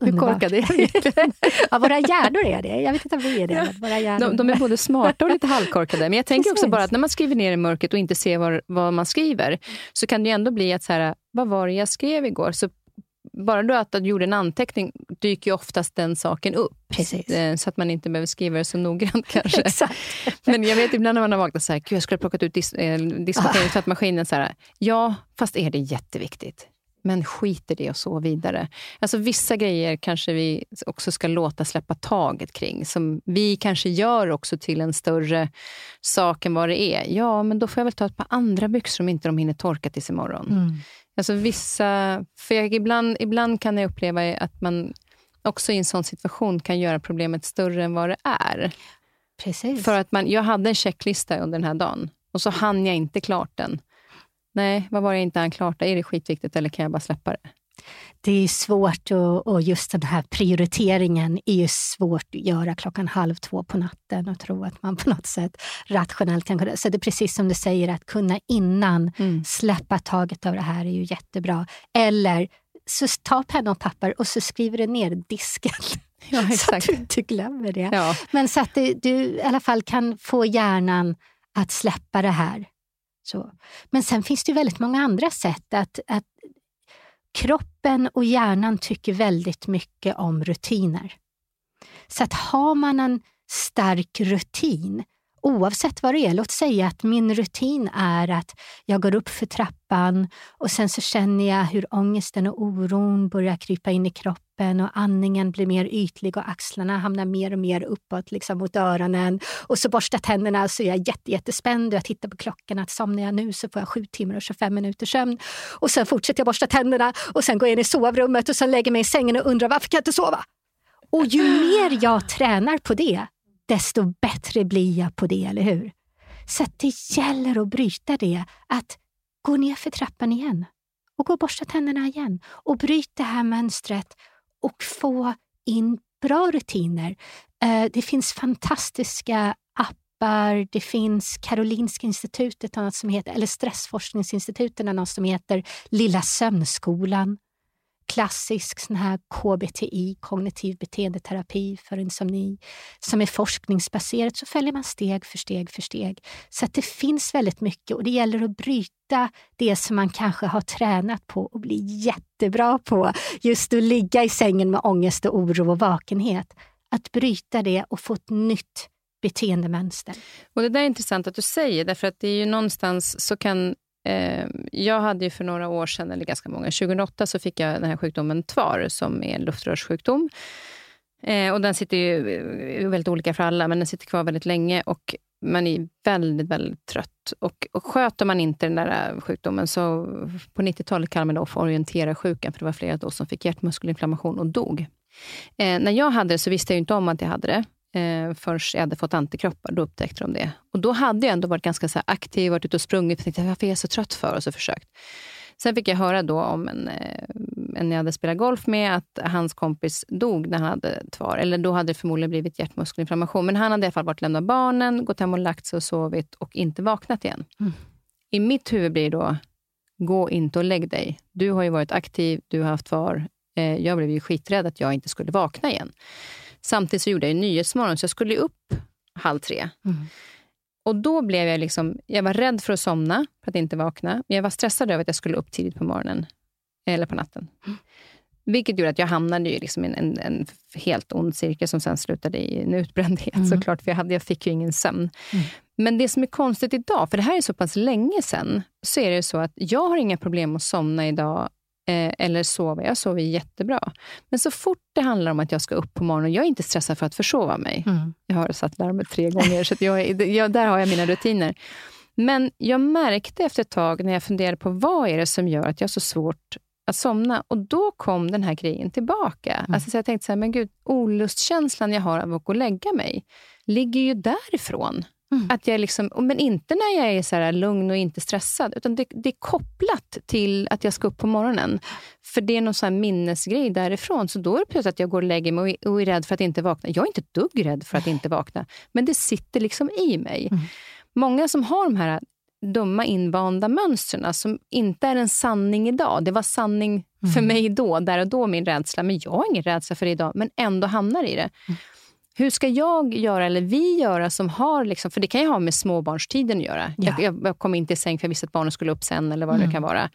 Speaker 1: Hur korkade är
Speaker 2: vi? ja, våra hjärnor är det. Jag vet inte om vi är det. Våra hjärnor.
Speaker 1: De, de är både smarta och lite halvkorkade. Men jag tänker Precis. också bara att när man skriver ner i mörkret och inte ser vad, vad man skriver, så kan det ju ändå bli att så här, vad var det jag skrev igår? Så bara du att du gjorde en anteckning dyker ju oftast den saken upp.
Speaker 2: Precis.
Speaker 1: Eh, så att man inte behöver skriva det så noggrant kanske. Men jag vet ibland när man har vaknat så här, Gud, jag skulle ha plockat ut dis eh, ah. tvättmaskinen. Så här, ja, fast är det jätteviktigt? Men skit i det och så vidare. Alltså Vissa grejer kanske vi också ska låta släppa taget kring. Som vi kanske gör också till en större sak än vad det är. Ja, men då får jag väl ta ett par andra byxor om inte de hinner torka tills imorgon. Mm. Alltså vissa, för jag, ibland, ibland kan jag uppleva att man också i en sån situation kan göra problemet större än vad det är.
Speaker 2: Precis.
Speaker 1: För att man, jag hade en checklista under den här dagen och så hann jag inte klart den. Nej, vad var det jag inte hann klart? Är det skitviktigt eller kan jag bara släppa det?
Speaker 2: Det är svårt och, och just den här prioriteringen är ju svårt att göra klockan halv två på natten och tro att man på något sätt rationellt kan kunna... Så det är precis som du säger, att kunna innan mm. släppa taget av det här är ju jättebra. Eller så ta penna och papper och så skriver du ner disken. Ja, så att du inte glömmer det. Ja. Men så att du, du i alla fall kan få hjärnan att släppa det här. Så. Men sen finns det väldigt många andra sätt att, att kroppen och hjärnan tycker väldigt mycket om rutiner. Så att har man en stark rutin, oavsett vad det är, låt säga att min rutin är att jag går upp för trappan och sen så känner jag hur ångesten och oron börjar krypa in i kroppen kroppen och andningen blir mer ytlig och axlarna hamnar mer och mer uppåt liksom mot öronen. Och så borstar tänderna så är jag jätte, jättespänd och jag tittar på klockan att somnar jag nu så får jag sju timmar och 25 minuter sömn. Och sen fortsätter jag borsta tänderna och sen går jag in i sovrummet och sen lägger mig i sängen och undrar varför kan jag inte sova? Och ju mer jag tränar på det, desto bättre blir jag på det, eller hur? Så det gäller att bryta det, att gå ner för trappan igen och gå och borsta tänderna igen och bryt det här mönstret och få in bra rutiner. Eh, det finns fantastiska appar, det finns Karolinska institutet, något som heter, eller Stressforskningsinstitutet, något som heter Lilla sömnskolan klassisk sån här KBTI, kognitiv beteendeterapi för insomni, som är forskningsbaserat, så följer man steg för steg för steg. Så att det finns väldigt mycket och det gäller att bryta det som man kanske har tränat på och bli jättebra på. Just att ligga i sängen med ångest och oro och vakenhet. Att bryta det och få ett nytt beteendemönster.
Speaker 1: Och Det där är intressant att du säger, därför att det är ju någonstans så kan Ehm, jag hade ju för några år sedan, eller ganska många, 2008 så fick jag den här sjukdomen TVAR som är en luftrörssjukdom. Eh, och den sitter ju eh, väldigt olika för alla, men den sitter kvar väldigt länge och man är väldigt, väldigt trött. Och, och sköter man inte den där eh, sjukdomen så på 90-talet kallade man det för orientera-sjukan, för det var flera då som fick hjärtmuskelinflammation och dog. Eh, när jag hade det så visste jag inte om att jag hade det eh, förrän jag hade fått antikroppar. Då upptäckte de det. Och Då hade jag ändå varit ganska så aktiv, varit ute och sprungit. Jag tänkte, varför är jag så trött för? Och så försökt. Sen fick jag höra då om en, eh, en jag hade spelat golf med, att hans kompis dog när han hade tvar. Eller då hade det förmodligen blivit hjärtmuskelinflammation. Men han hade i alla fall varit lämnat barnen, gått hem och lagt sig och sovit och inte vaknat igen. Mm. I mitt huvud blir då, gå inte och lägg dig. Du har ju varit aktiv, du har haft tvar. Eh, jag blev ju skiträdd att jag inte skulle vakna igen. Samtidigt så gjorde jag Nyhetsmorgon, så jag skulle upp halv tre. Mm. Och då blev jag liksom, jag var rädd för att somna, för att inte vakna. Men jag var stressad över att jag skulle upp tidigt på morgonen, eller på natten. Mm. Vilket gjorde att jag hamnade i liksom en, en, en, helt ond cirkel som sen slutade i en utbrändhet mm. såklart, för jag, hade, jag fick ju ingen sömn. Mm. Men det som är konstigt idag, för det här är så pass länge sedan, så är det så att jag har inga problem att somna idag eh, eller sova. Jag sover jättebra. Men så fort det handlar om att jag ska upp på morgonen, jag är inte stressad för att försova mig. Mm. Jag har satt larmet tre gånger, så jag, jag, där har jag mina rutiner. Men jag märkte efter ett tag när jag funderade på vad är det som gör att jag har så svårt att somna. Och då kom den här grejen tillbaka. Mm. Alltså, så jag tänkte så här, men gud, olustkänslan jag har av att gå och lägga mig ligger ju därifrån. Mm. Att jag liksom, men inte när jag är så lugn och inte stressad, utan det, det, är kopplat till att jag ska upp på morgonen. För det är någon sån minnesgrej därifrån. Så då är det plötsligt att jag går och lägger mig och är rädd för att inte vakna. Jag är inte ett dugg rädd för att inte vakna, men det sitter liksom i mig. Mm. Många som har de här dumma invanda mönstren som inte är en sanning idag. Det var sanning för mm. mig då, där och då, min rädsla. Men jag har ingen rädsla för det idag, men ändå hamnar i det. Mm. Hur ska jag göra, eller vi göra, som har... Liksom, för det kan ju ha med småbarnstiden att göra. Ja. Jag, jag, kom inte i säng för jag visste att barnen skulle upp sen, eller vad mm. det kan vara.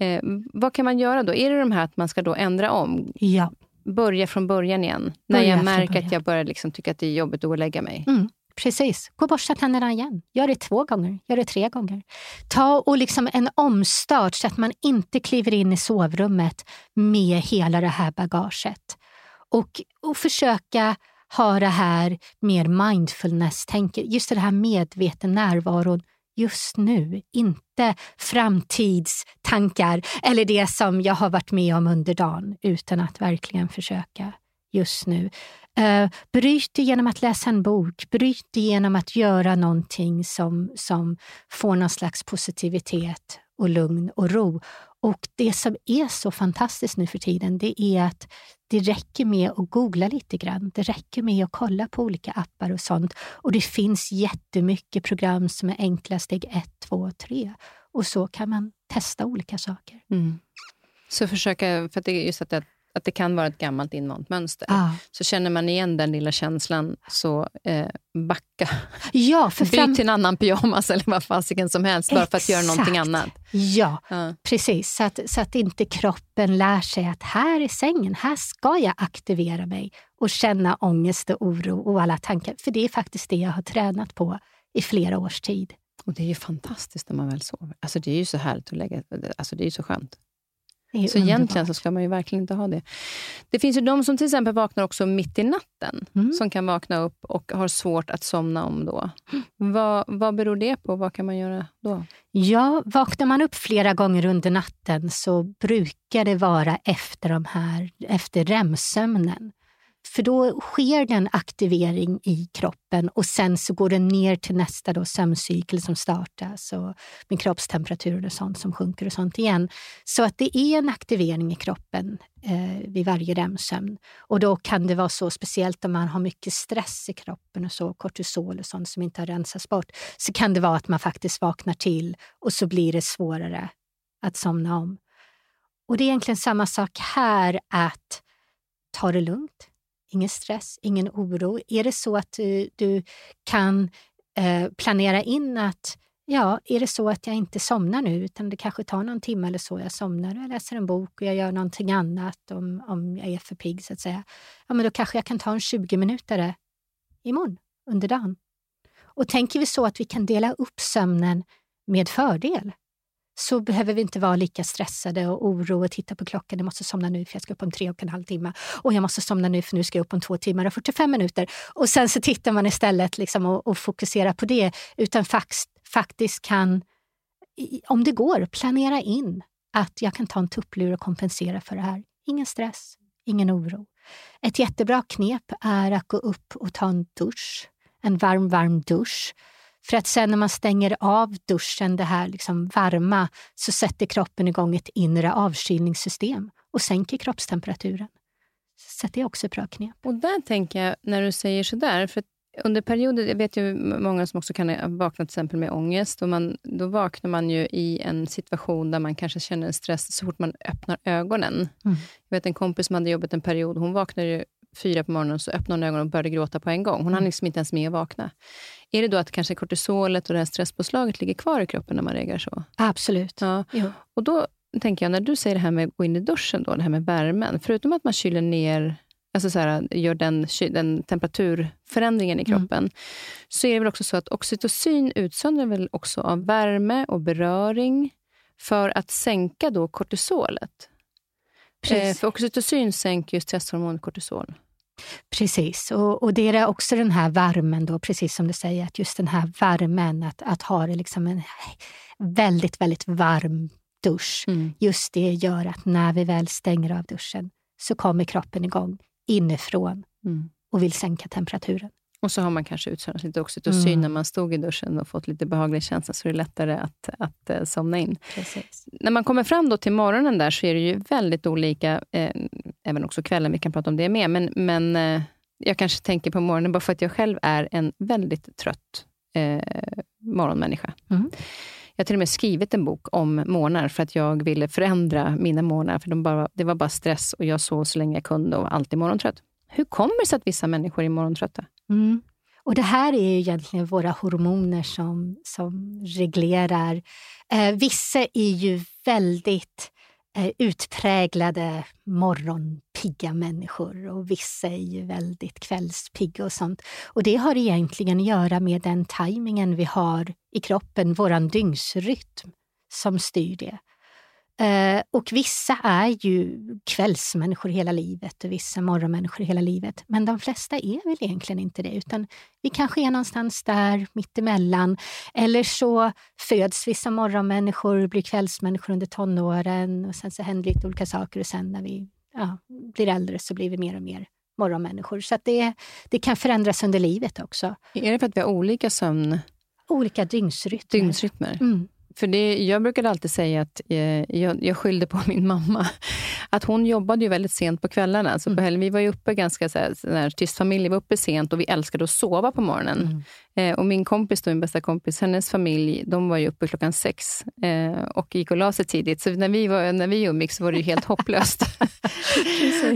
Speaker 1: Eh, vad kan man göra då? Är det de här att man ska då ändra om?
Speaker 2: Ja.
Speaker 1: Börja från början igen? Börja när jag märker att jag börjar liksom tycka att det är jobbigt att gå och lägga mig.
Speaker 2: Mm. Precis. Gå och borsta tänderna igen. Gör det två gånger, gör det tre gånger. Ta och liksom en omstart så att man inte kliver in i sovrummet med hela det här bagaget. Och, och försöka ha det här mer mindfulness-tänket, just det här medveten närvaron just nu, inte framtidstankar eller det som jag har varit med om under dagen, utan att verkligen försöka just nu. Uh, bryt det genom att läsa en bok, bryt det genom att göra någonting som, som får någon slags positivitet och lugn och ro. Och det som är så fantastiskt nu för tiden, det är att det räcker med att googla lite grann. Det räcker med att kolla på olika appar och sånt. Och det finns jättemycket program som är enkla, steg 1, 2, 3. Och så kan man testa olika saker. Mm.
Speaker 1: Så försöka, för det är just att att det kan vara ett gammalt invant mönster. Ah. Så känner man igen den lilla känslan, så eh, backa.
Speaker 2: Ja, för
Speaker 1: Byt fram... till en annan pyjamas eller vad fasiken som helst, bara för att göra någonting annat.
Speaker 2: Ja, ah. precis. Så att, så att inte kroppen lär sig att här i sängen, här ska jag aktivera mig och känna ångest och oro och alla tankar. För det är faktiskt det jag har tränat på i flera års tid.
Speaker 1: Och det är ju fantastiskt när man väl sover. Alltså det är ju så härligt att lägga, alltså det är ju så skönt. Så egentligen så ska man ju verkligen inte ha det. Det finns ju de som till exempel vaknar också mitt i natten, mm. som kan vakna upp och har svårt att somna om då. Mm. Vad, vad beror det på? Vad kan man göra då?
Speaker 2: Ja, vaknar man upp flera gånger under natten så brukar det vara efter, de här, efter REM-sömnen. För då sker det en aktivering i kroppen och sen så går den ner till nästa då sömncykel som startas och med kroppstemperaturen och sånt som sjunker och sånt igen. Så att det är en aktivering i kroppen eh, vid varje REM-sömn. Och då kan det vara så, speciellt om man har mycket stress i kroppen och så, kortisol och sånt som inte har rensats bort, så kan det vara att man faktiskt vaknar till och så blir det svårare att somna om. Och det är egentligen samma sak här, att ta det lugnt ingen stress, ingen oro. Är det så att du, du kan eh, planera in att ja, är det så att jag inte somnar nu utan det kanske tar någon timme eller så, jag somnar och jag läser en bok och jag gör någonting annat om, om jag är för pigg så att säga. Ja, men då kanske jag kan ta en 20 minuter imorgon under dagen. Och tänker vi så att vi kan dela upp sömnen med fördel, så behöver vi inte vara lika stressade och oro och titta på klockan. Jag måste somna nu för jag ska upp om tre och en halv timme. Och jag måste somna nu för nu ska jag upp om två timmar och 45 minuter. Och sen så tittar man istället liksom och, och fokuserar på det. Utan fax, faktiskt kan, om det går, planera in att jag kan ta en tupplur och kompensera för det här. Ingen stress, ingen oro. Ett jättebra knep är att gå upp och ta en dusch. En varm, varm dusch för att sen när man stänger av duschen, det här liksom varma, så sätter kroppen igång ett inre avkylningssystem och sänker kroppstemperaturen. Så det är också ett bra knep.
Speaker 1: Och där tänker jag, när du säger sådär, för under perioder, jag vet ju många som också kan vakna till exempel med ångest, och man, då vaknar man ju i en situation där man kanske känner en stress så fort man öppnar ögonen. Mm. Jag vet en kompis som hade jobbat en period, hon vaknade ju fyra på morgonen, så öppnade hon ögonen och började gråta på en gång. Hon mm. hann liksom inte ens med att vakna. Är det då att kanske kortisolet och det här stresspåslaget ligger kvar i kroppen när man reagerar så?
Speaker 2: Absolut.
Speaker 1: Ja. Och då tänker jag, när du säger det här med att gå in i duschen, då, det här med värmen. Förutom att man kyler ner, alltså så här, gör den, den temperaturförändringen i mm. kroppen, mm. så är det väl också så att oxytocin utsöndrar väl också av värme och beröring för att sänka då kortisolet. Eh, för oxytocin sänker ju stresshormonet kortisol.
Speaker 2: Precis, och, och det är också den här värmen, då, precis som du säger, att just den här värmen, att, att ha det liksom en väldigt, väldigt varm dusch. Mm. Just det gör att när vi väl stänger av duschen så kommer kroppen igång inifrån mm. och vill sänka temperaturen.
Speaker 1: Och så har man kanske utsöndrat lite oxytocin mm. när man stod i duschen och fått lite behaglig känsla, så det är lättare att, att uh, somna in.
Speaker 2: Precis.
Speaker 1: När man kommer fram då till morgonen där så är det ju väldigt olika, eh, även också kvällen, vi kan prata om det med, men, men eh, jag kanske tänker på morgonen bara för att jag själv är en väldigt trött eh, morgonmänniska. Mm. Jag har till och med skrivit en bok om morgnar för att jag ville förändra mina morgnar. För de bara, det var bara stress och jag sov så länge jag kunde och alltid morgontrött. Hur kommer det sig att vissa människor är morgontrötta?
Speaker 2: Mm. Och det här är ju egentligen våra hormoner som, som reglerar. Eh, vissa är ju väldigt eh, utpräglade morgonpigga människor och vissa är ju väldigt kvällspigga och sånt. Och det har egentligen att göra med den tajmingen vi har i kroppen, våran dygnsrytm, som styr det. Eh, och vissa är ju kvällsmänniskor hela livet och vissa morgonmänniskor hela livet. Men de flesta är väl egentligen inte det, utan vi kanske är någonstans där mittemellan. Eller så föds vissa morgonmänniskor, blir kvällsmänniskor under tonåren och sen så händer lite olika saker och sen när vi ja, blir äldre så blir vi mer och mer morgonmänniskor. Så det, det kan förändras under livet också.
Speaker 1: Är det för att vi har olika sömn...
Speaker 2: Olika dygnsrytmer.
Speaker 1: dygnsrytmer. Mm. För det, jag brukade alltid säga att eh, jag, jag skyllde på min mamma. Att hon jobbade ju väldigt sent på kvällarna. Så mm. Vi var ju uppe ganska så här, så här, tyst familj, var uppe sent och vi älskade att sova på morgonen. Mm. Eh, och min kompis, då, min bästa kompis, hennes familj, de var ju uppe klockan sex eh, och gick och la sig tidigt. Så när vi, var, när vi umgicks var det ju helt hopplöst.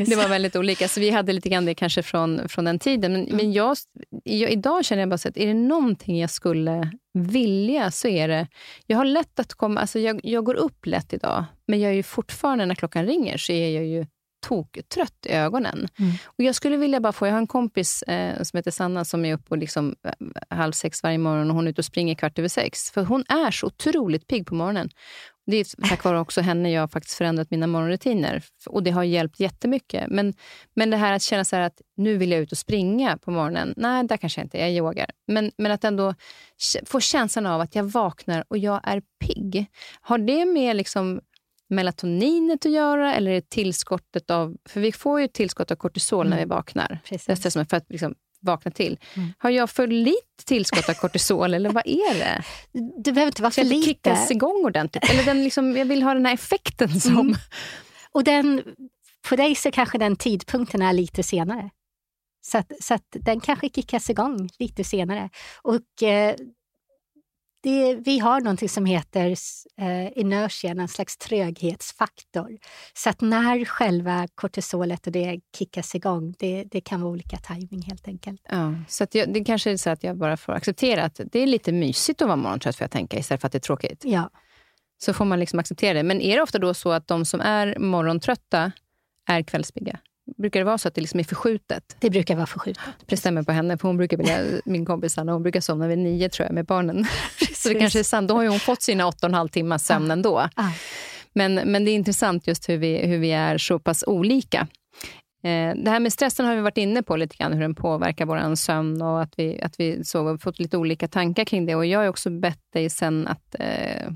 Speaker 1: det var väldigt olika. Så vi hade lite grann det kanske från, från den tiden. Men, mm. men jag, jag, idag känner jag bara så att är det någonting jag skulle vilja så är det... Jag har lätt att komma... Alltså jag, jag går upp lätt idag, men jag är ju fortfarande, när klockan ringer, så är jag ju toktrött i ögonen. Mm. Och jag skulle vilja bara få, jag har en kompis eh, som heter Sanna som är uppe liksom, eh, halv sex varje morgon och hon är ute och springer kvart över sex. För hon är så otroligt pigg på morgonen. Det är tack vare också henne jag har faktiskt förändrat mina morgonrutiner. Och det har hjälpt jättemycket. Men, men det här att känna så att nu vill jag ut och springa på morgonen. Nej, där kanske jag inte Jag yogar. Men, men att ändå få känslan av att jag vaknar och jag är pigg. Har det med liksom melatoninet att göra eller är det tillskottet av... För vi får ju tillskott av kortisol mm. när vi vaknar. Precis. Det är för att liksom vakna till. Mm. Har jag för lite tillskott av kortisol eller vad är det?
Speaker 2: Du behöver inte vara för lite.
Speaker 1: kickas igång ordentligt? Eller den liksom, jag vill ha den här effekten som... Mm.
Speaker 2: Och den, på dig så kanske den tidpunkten är lite senare. Så, att, så att den kanske kickas igång lite senare. Och eh, det, vi har någonting som heter eh, inertia, en slags tröghetsfaktor. Så att när själva kortisolet och det kickas igång, det, det kan vara olika timing helt enkelt.
Speaker 1: Ja, så att jag, det kanske är så att jag bara får acceptera att det är lite mysigt att vara morgontrött, för jag tänka, istället för att det är tråkigt.
Speaker 2: Ja.
Speaker 1: Så får man liksom acceptera det. Men är det ofta då så att de som är morgontrötta är kvällspigga? Brukar det vara så att det liksom är förskjutet?
Speaker 2: Det brukar vara förskjutet.
Speaker 1: Det stämmer på henne, för hon brukar vilja, min kompis Anna, hon brukar somna vid nio tror jag med barnen. så det kanske är sant. Då har hon fått sina åtta och en halv timmar sömn ah. ändå. Ah. Men, men det är intressant just hur vi, hur vi är så pass olika. Eh, det här med stressen har vi varit inne på lite grann, hur den påverkar vår sömn och att vi, att vi sover, fått lite olika tankar kring det. Och jag har också bett dig sen att eh,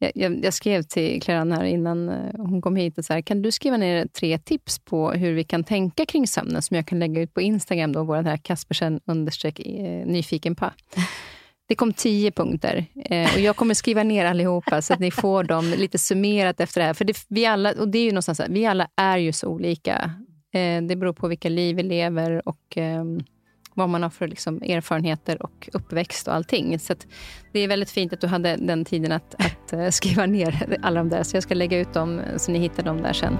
Speaker 1: jag, jag, skrev till Claran här innan eh, hon kom hit, och så här, kan du skriva ner tre tips på hur vi kan tänka kring sömnen, som jag kan lägga ut på Instagram, då, vår här Kaspersen understreck eh, nyfiken på. Det kom tio punkter eh, och jag kommer skriva ner allihopa så att ni får dem lite summerat efter det här. För det, vi alla, och det är ju någonstans, vi alla är ju så olika. Eh, det beror på vilka liv vi lever och ehm, vad man har för liksom, erfarenheter och uppväxt och allting. Så det är väldigt fint att du hade den tiden att, att eh, skriva ner alla de där. Så jag ska lägga ut dem så ni hittar dem där sen.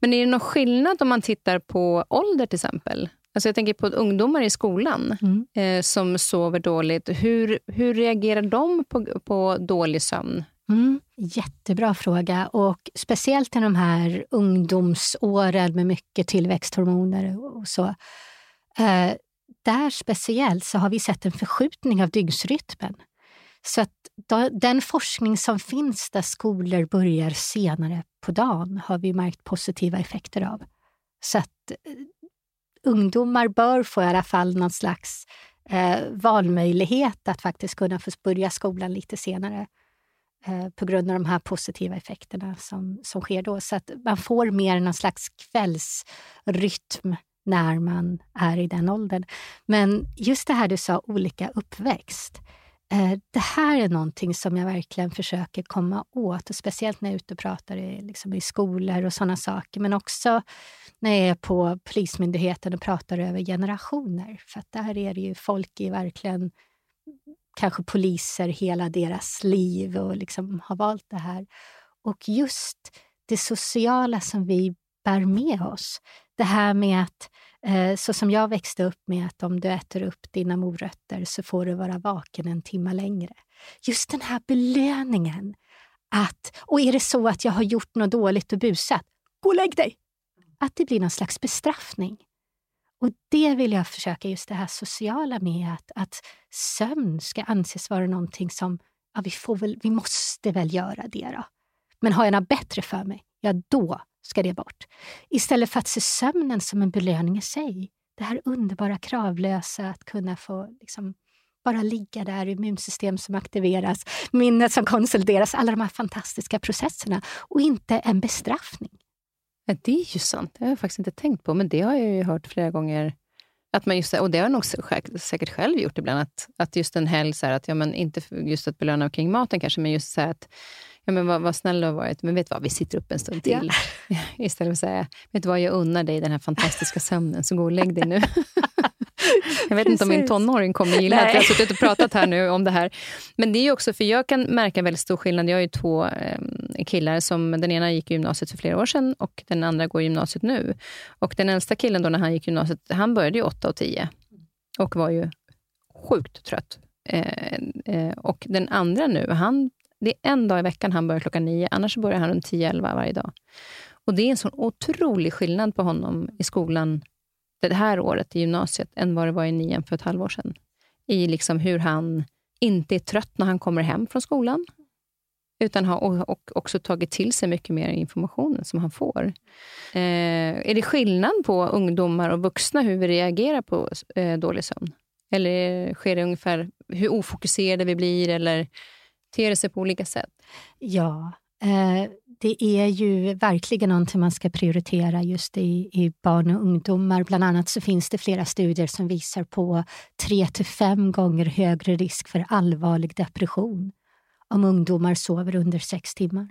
Speaker 1: Men är det någon skillnad om man tittar på ålder till exempel? Alltså jag tänker på ungdomar i skolan mm. eh, som sover dåligt. Hur, hur reagerar de på, på dålig sömn?
Speaker 2: Mm. Jättebra fråga. Och Speciellt i de här ungdomsåren med mycket tillväxthormoner och så. Eh, där speciellt så har vi sett en förskjutning av dygnsrytmen. Så att då, den forskning som finns där skolor börjar senare på dagen har vi märkt positiva effekter av. Så att eh, ungdomar bör få i alla fall någon slags eh, valmöjlighet att faktiskt kunna få börja skolan lite senare eh, på grund av de här positiva effekterna som, som sker då. Så att man får mer någon slags kvällsrytm när man är i den åldern. Men just det här du sa, olika uppväxt. Eh, det här är någonting som jag verkligen försöker komma åt, och speciellt när jag är ute och pratar i, liksom i skolor och sådana saker, men också när jag är på Polismyndigheten och pratar över generationer. För att där är det ju folk i verkligen kanske poliser hela deras liv och liksom har valt det här. Och just det sociala som vi bär med oss. Det här med att eh, så som jag växte upp med att om du äter upp dina morötter så får du vara vaken en timme längre. Just den här belöningen. Att, och är det så att jag har gjort något dåligt och busat, gå och lägg dig! Att det blir någon slags bestraffning. Och det vill jag försöka, just det här sociala med att, att sömn ska anses vara någonting som, ja, vi, får väl, vi måste väl göra det då. Men har jag något bättre för mig, ja då ska det bort. Istället för att se sömnen som en belöning i sig. Det här underbara kravlösa, att kunna få liksom, bara ligga där, immunsystem som aktiveras, minnet som konsolideras, alla de här fantastiska processerna och inte en bestraffning.
Speaker 1: Ja, det är ju sant. Det har jag faktiskt inte tänkt på, men det har jag ju hört flera gånger. Att man just, och det har jag nog säkert själv gjort ibland, att, att just en helg, så här, att, ja, men inte just att belöna kring maten kanske, men just så här, att ja, men vad, vad snäll du har varit, men vet du vad, vi sitter upp en stund till. Ja. Istället för att säga, vet du vad, jag unnar dig den här fantastiska sömnen, så gå och lägg dig nu. Jag vet inte om min tonåring kommer gilla Nej. att vi har suttit och pratat här nu om det här. Men det är också, för jag kan märka väldigt stor skillnad. Jag har ju två eh, killar, som den ena gick i gymnasiet för flera år sedan och den andra går i gymnasiet nu. Och den äldsta killen då när han gick i gymnasiet, han började ju 8 och 10 och var ju sjukt trött. Eh, eh, och den andra nu, han, det är en dag i veckan han börjar klockan nio, annars börjar han runt 10-11 varje dag. Och Det är en sån otrolig skillnad på honom i skolan det här året i gymnasiet än vad det var i nian för ett halvår sedan. I liksom hur han inte är trött när han kommer hem från skolan, utan har och, och också tagit till sig mycket mer information som han får. Eh, är det skillnad på ungdomar och vuxna hur vi reagerar på eh, dålig sömn? Eller sker det ungefär hur ofokuserade vi blir eller ter det sig på olika sätt?
Speaker 2: Ja, eh, det är ju verkligen någonting man ska prioritera just i, i barn och ungdomar. Bland annat så finns det flera studier som visar på tre till fem gånger högre risk för allvarlig depression om ungdomar sover under sex timmar.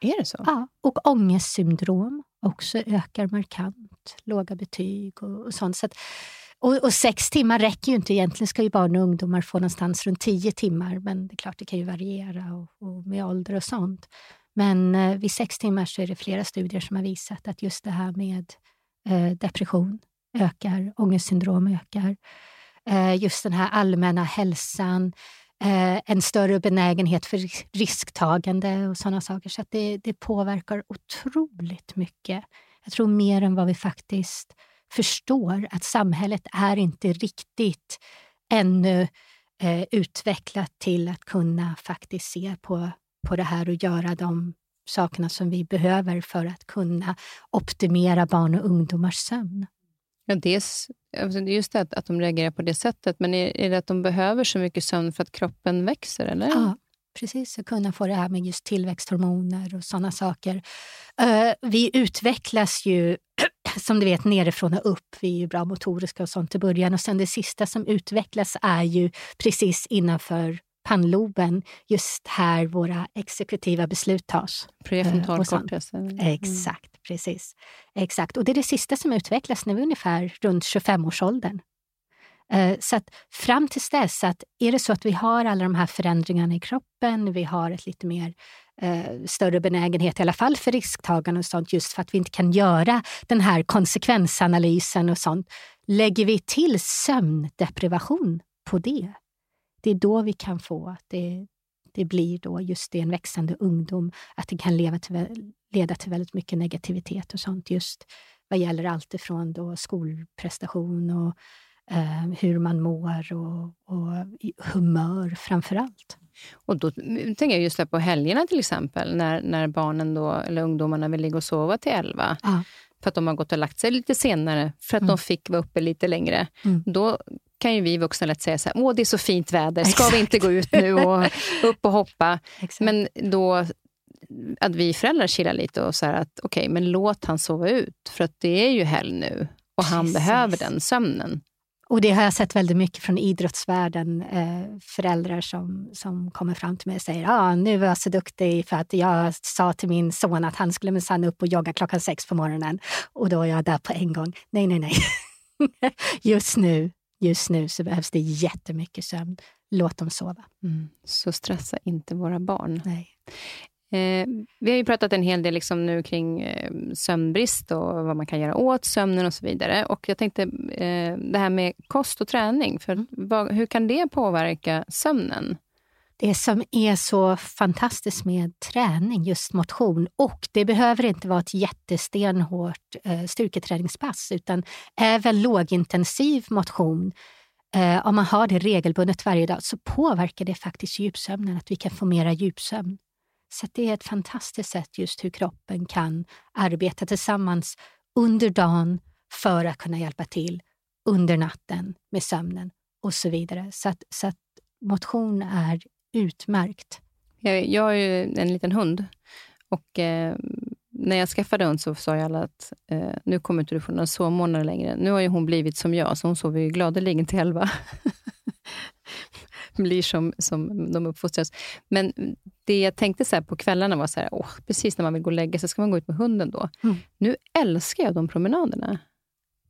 Speaker 1: Är det så?
Speaker 2: Ja, och ångestsyndrom också ökar markant. Låga betyg och, och sånt. Så att, och, och, sex timmar räcker ju inte. Egentligen ska ju barn och ungdomar få någonstans runt tio timmar. Men det är klart, det kan ju variera och, och med ålder och sånt. Men eh, vid sex timmar så är det flera studier som har visat att just det här med eh, depression ökar, ångestsyndrom ökar. Eh, just den här allmänna hälsan, eh, en större benägenhet för risktagande och sådana saker. Så det, det påverkar otroligt mycket. Jag tror mer än vad vi faktiskt förstår att samhället är inte riktigt ännu eh, utvecklat till att kunna faktiskt se på på det här och göra de sakerna som vi behöver för att kunna optimera barn och ungdomars sömn.
Speaker 1: Ja, dels, alltså det är just det att, att de reagerar på det sättet, men är, är det att de behöver så mycket sömn för att kroppen växer? Eller?
Speaker 2: Ja, precis. Att kunna få det här med just tillväxthormoner och sådana saker. Uh, vi utvecklas ju, som du vet, nerifrån och upp. Vi är ju bra motoriska och sånt i början och sen det sista som utvecklas är ju precis innanför pannloben, just här våra exekutiva beslut tas.
Speaker 1: Prefrontal cortex.
Speaker 2: Mm. Exakt, precis. Exakt. Och det är det sista som utvecklas nu ungefär runt 25-årsåldern. Eh, så att fram till dess, att är det så att vi har alla de här förändringarna i kroppen, vi har ett lite mer eh, större benägenhet i alla fall för risktagande och sånt, just för att vi inte kan göra den här konsekvensanalysen och sånt. Lägger vi till sömndeprivation på det, det är då vi kan få att det, det blir då just det, en växande ungdom, att det kan leva till, leda till väldigt mycket negativitet och sånt just vad gäller allt ifrån då skolprestation och eh, hur man mår och, och humör framför allt.
Speaker 1: Och då tänker jag just på helgerna till exempel, när, när barnen då, eller ungdomarna vill ligga och sova till elva. Ja. För att de har gått och lagt sig lite senare, för att mm. de fick vara uppe lite längre. Mm. Då kan ju vi vuxna lätt säga så här, åh det är så fint väder, ska Exakt. vi inte gå ut nu och upp och hoppa? Exakt. Men då att vi föräldrar chillar lite och så att okej, okay, men låt han sova ut, för att det är ju helg nu och han Precis. behöver den sömnen.
Speaker 2: Och det har jag sett väldigt mycket från idrottsvärlden. Eh, föräldrar som, som kommer fram till mig och säger ah, nu var jag så duktig för att jag sa till min son att han skulle minsann upp och jogga klockan sex på morgonen. Och då är jag där på en gång. Nej, nej, nej. Just nu just nu så behövs det jättemycket sömn. Låt dem sova.
Speaker 1: Mm. Så stressa inte våra barn.
Speaker 2: Nej.
Speaker 1: Eh, vi har ju pratat en hel del liksom nu kring eh, sömnbrist och vad man kan göra åt sömnen och så vidare. Och jag tänkte eh, det här med kost och träning. För mm. vad, hur kan det påverka sömnen?
Speaker 2: det som är så fantastiskt med träning, just motion, och det behöver inte vara ett jättestenhårt eh, styrketräningspass, utan även lågintensiv motion, eh, om man har det regelbundet varje dag, så påverkar det faktiskt djupsömnen, att vi kan få mera djupsömn. Så det är ett fantastiskt sätt just hur kroppen kan arbeta tillsammans under dagen för att kunna hjälpa till under natten med sömnen och så vidare. Så att, så att motion är utmärkt.
Speaker 1: Jag, jag har ju en liten hund och eh, när jag skaffade hund så sa jag alla att eh, nu kommer inte du få några sovmånader längre. Nu har ju hon blivit som jag, så hon sover ju gladeligen till elva. blir som, som de uppfostras. Men det jag tänkte så på kvällarna var så här, åh, precis när man vill gå och lägga sig, ska man gå ut med hunden då. Mm. Nu älskar jag de promenaderna.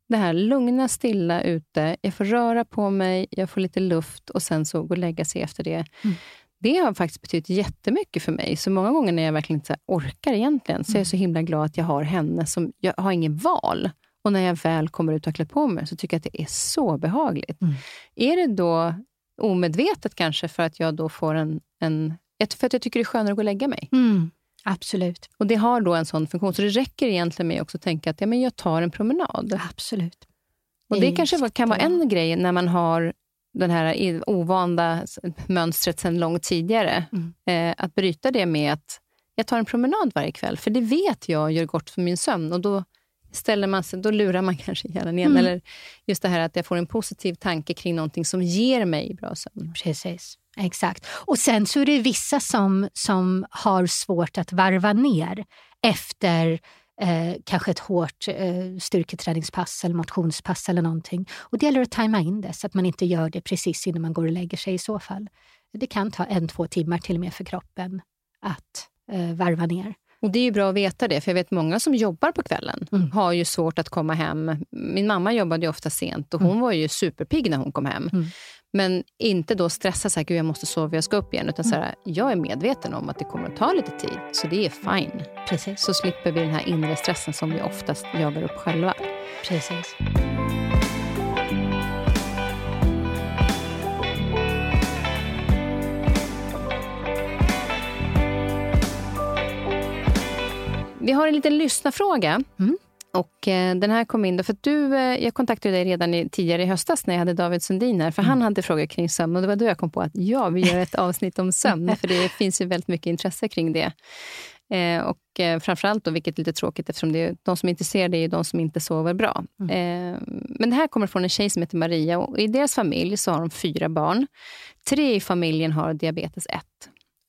Speaker 1: det här lugna, stilla ute. Jag får röra på mig, jag får lite luft och sen så gå och lägga sig efter det. Mm. Det har faktiskt betytt jättemycket för mig. Så många gånger när jag verkligen inte orkar egentligen, så är jag så himla glad att jag har henne. som Jag har ingen val. Och när jag väl kommer ut och har klätt på mig, så tycker jag att det är så behagligt. Mm. Är det då omedvetet kanske, för att jag då får en, en... För att jag tycker det är skönare att gå och lägga mig?
Speaker 2: Mm. Absolut.
Speaker 1: Och det har då en sån funktion. Så det räcker egentligen med också att tänka att ja, men jag tar en promenad.
Speaker 2: Absolut.
Speaker 1: Och det, det kanske kan vara en grej när man har det här ovanda mönstret sedan långt tidigare. Mm. Eh, att bryta det med att jag tar en promenad varje kväll, för det vet jag gör gott för min sömn. Och då ställer man sig, då lurar man kanske hjärnan igen. Mm. Eller just det här att jag får en positiv tanke kring någonting som ger mig bra sömn.
Speaker 2: Precis. Exakt. Och sen så är det vissa som, som har svårt att varva ner efter eh, kanske ett hårt eh, styrketräningspass eller motionspass eller någonting. Och det gäller att tajma in det så att man inte gör det precis innan man går och lägger sig i så fall. Det kan ta en, två timmar till och med för kroppen att eh, varva ner.
Speaker 1: Och Det är ju bra att veta det, för jag vet många som jobbar på kvällen mm. har ju svårt att komma hem. Min mamma jobbade ofta sent och hon mm. var ju superpigg när hon kom hem. Mm. Men inte då stressa så här, jag måste sova, jag ska upp igen. Utan så här, jag är medveten om att det kommer att ta lite tid, så det är fine.
Speaker 2: Precis.
Speaker 1: Så slipper vi den här inre stressen som vi oftast jagar upp själva.
Speaker 2: Precis.
Speaker 1: Vi har en liten lyssnarfråga. Mm. Och eh, den här kom in då, för du, eh, jag kontaktade dig redan i, tidigare i höstas när jag hade David Sundin här, för mm. han hade frågor kring sömn och det var då jag kom på att ja, vi gör ett avsnitt om sömn, för det finns ju väldigt mycket intresse kring det. Eh, och eh, framförallt, då, vilket är lite tråkigt eftersom det är, de som är intresserade är de som inte sover bra. Mm. Eh, men det här kommer från en tjej som heter Maria och i deras familj så har de fyra barn. Tre i familjen har diabetes 1.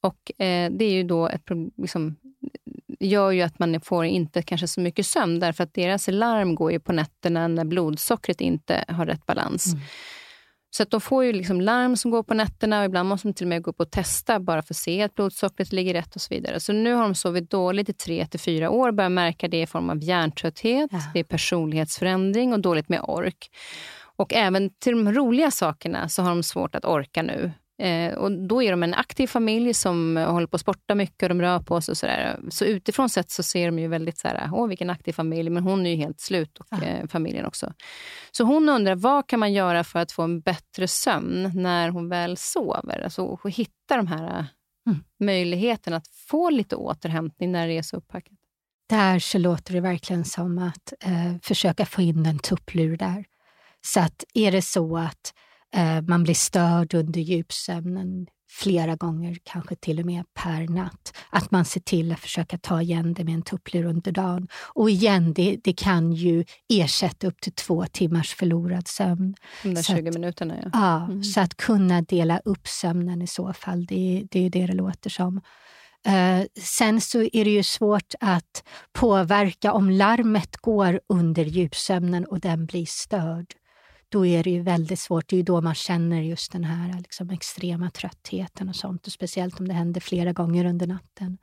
Speaker 1: Och det är ju då ett liksom, gör ju att man får inte kanske så mycket sömn därför att deras larm går ju på nätterna när blodsockret inte har rätt balans. Mm. Så att de får ju liksom larm som går på nätterna och ibland måste de till och med gå upp och testa bara för att se att blodsockret ligger rätt och så vidare. Så nu har de sovit dåligt i tre till fyra år börjar märka det i form av hjärntrötthet, ja. det är personlighetsförändring och dåligt med ork. Och även till de roliga sakerna så har de svårt att orka nu. Eh, och då är de en aktiv familj som håller på att sporta mycket och de rör på sig. Och så, där. så utifrån sett så ser de ju väldigt så här, åh vilken aktiv familj, men hon är ju helt slut och eh, familjen också. Så hon undrar, vad kan man göra för att få en bättre sömn när hon väl sover? Alltså hitta de här eh, mm. möjligheterna att få lite återhämtning när det är så upppackat.
Speaker 2: Där så låter det verkligen som att eh, försöka få in en tupplur där. Så att är det så att man blir störd under djupsömnen flera gånger, kanske till och med per natt. Att man ser till att försöka ta igen det med en tupplur under dagen. Och igen, det, det kan ju ersätta upp till två timmars förlorad sömn.
Speaker 1: De där 20 att, minuterna, ja.
Speaker 2: ja mm. Så att kunna dela upp sömnen i så fall, det, det är det det låter som. Uh, sen så är det ju svårt att påverka om larmet går under djupsömnen och den blir störd då är det ju väldigt svårt. Det är ju då man känner just den här liksom, extrema tröttheten och sånt. Och speciellt om det händer flera gånger under natten.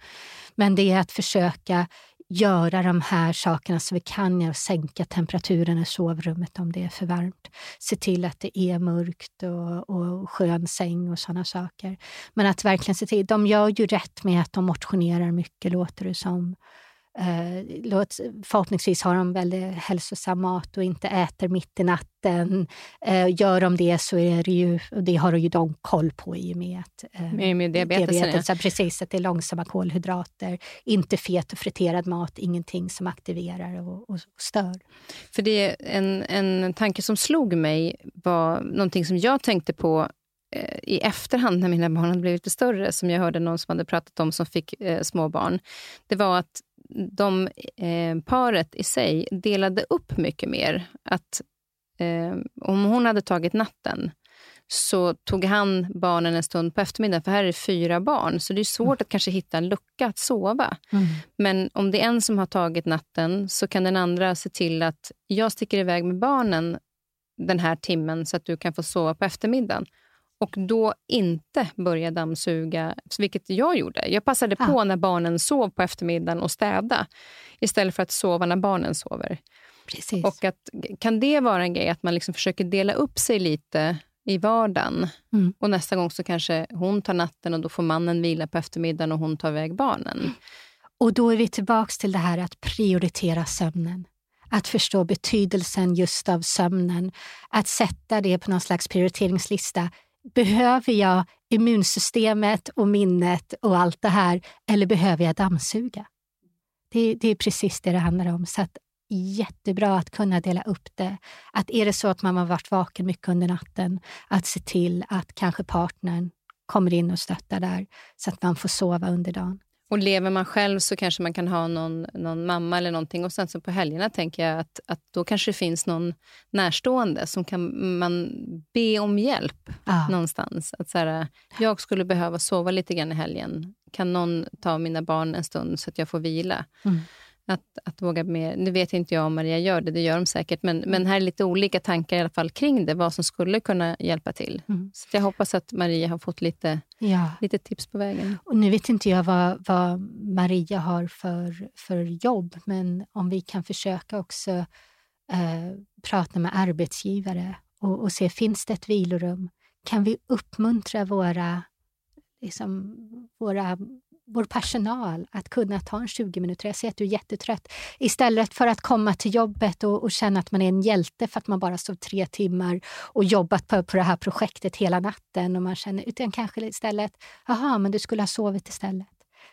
Speaker 2: Men det är att försöka göra de här sakerna så vi kan och sänka temperaturen i sovrummet om det är för varmt. Se till att det är mörkt och, och skön säng och sådana saker. Men att verkligen se till, de gör ju rätt med att de motionerar mycket låter det som. Eh, låt, förhoppningsvis har de väldigt hälsosam mat och inte äter mitt i natten. Eh, gör de det så är det ju, och det har ju de koll på i och med att
Speaker 1: eh, med, med diabetes, diabetes
Speaker 2: ja. precis, att det är långsamma kolhydrater, inte fet och friterad mat, ingenting som aktiverar och, och stör.
Speaker 1: För det en, en tanke som slog mig var någonting som jag tänkte på eh, i efterhand när mina barn hade blivit lite större, som jag hörde någon som hade pratat om som fick eh, små barn. Det var att de, eh, paret i sig delade upp mycket mer. Att eh, Om hon hade tagit natten så tog han barnen en stund på eftermiddagen, för här är det fyra barn, så det är svårt mm. att kanske hitta en lucka att sova. Mm. Men om det är en som har tagit natten så kan den andra se till att jag sticker iväg med barnen den här timmen så att du kan få sova på eftermiddagen och då inte börja dammsuga, vilket jag gjorde. Jag passade på när barnen sov på eftermiddagen och städa istället för att sova när barnen sover.
Speaker 2: Precis.
Speaker 1: Och att, kan det vara en grej att man liksom försöker dela upp sig lite i vardagen
Speaker 2: Mm.
Speaker 1: och nästa gång så kanske hon tar natten och då får mannen vila på eftermiddagen och hon tar iväg barnen.
Speaker 2: Och då är vi tillbaka till det här att prioritera sömnen. Att förstå betydelsen just av sömnen. Att sätta det på någon slags prioriteringslista. Behöver jag immunsystemet och minnet och allt det här eller behöver jag dammsuga? Det, det är precis det det handlar om. Så att, jättebra att kunna dela upp det. Att är det så att man har varit vaken mycket under natten, att se till att kanske partnern kommer in och stöttar där så att man får sova under dagen.
Speaker 1: Och lever man själv så kanske man kan ha någon, någon mamma eller någonting. Och sen så på helgerna tänker jag att, att då kanske det finns någon närstående som kan man be om hjälp
Speaker 2: Ja.
Speaker 1: någonstans. Att så här, jag skulle behöva sova lite grann i helgen. Kan någon ta mina barn en stund så att jag får vila?
Speaker 2: Mm.
Speaker 1: Att, att våga mer. Nu vet inte jag om Maria gör det, det gör de säkert. Men, men här är lite olika tankar i alla fall kring det, vad som skulle kunna hjälpa till.
Speaker 2: Mm.
Speaker 1: Så jag hoppas att Maria har fått lite,
Speaker 2: Ja.
Speaker 1: lite tips på vägen.
Speaker 2: Och nu vet inte jag vad, vad Maria har för, för jobb, men om vi kan försöka också eh, prata med arbetsgivare och, och se, finns det ett vilorum? Kan vi uppmuntra våra, liksom, våra vår personal att kunna ta en 20 minuter. Jag ser att du är jättetrött. Istället för att komma till jobbet och, och känna att man är en hjälte för att man bara sov tre timmar och jobbat på, på det här projektet hela natten. Och man känner, utan kanske istället, jaha, men du skulle ha sovit istället.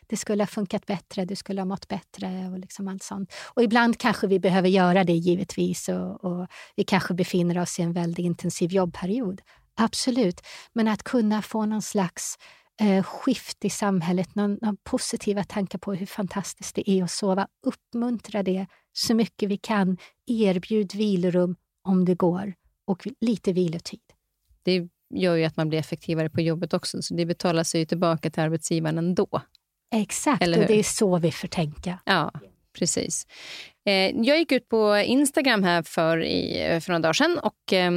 Speaker 2: Det skulle ha funkat bättre, du skulle ha mått bättre och liksom allt sånt. Och ibland kanske vi behöver göra det givetvis och, och vi kanske befinner oss i en väldigt intensiv jobbperiod. Absolut, men att kunna få någon slags eh, skift i samhället, någon, någon positiva tankar på hur fantastiskt det är att sova. Uppmuntra det så mycket vi kan. Erbjud vilorum om det går och lite vilotid.
Speaker 1: Det gör ju att man blir effektivare på jobbet också, så det betalar sig ju tillbaka till arbetsgivaren ändå.
Speaker 2: Exakt,
Speaker 1: Eller
Speaker 2: och det är så vi får tänka.
Speaker 1: Ja, precis. Eh, jag gick ut på Instagram här för, i, för några dagar sedan och eh,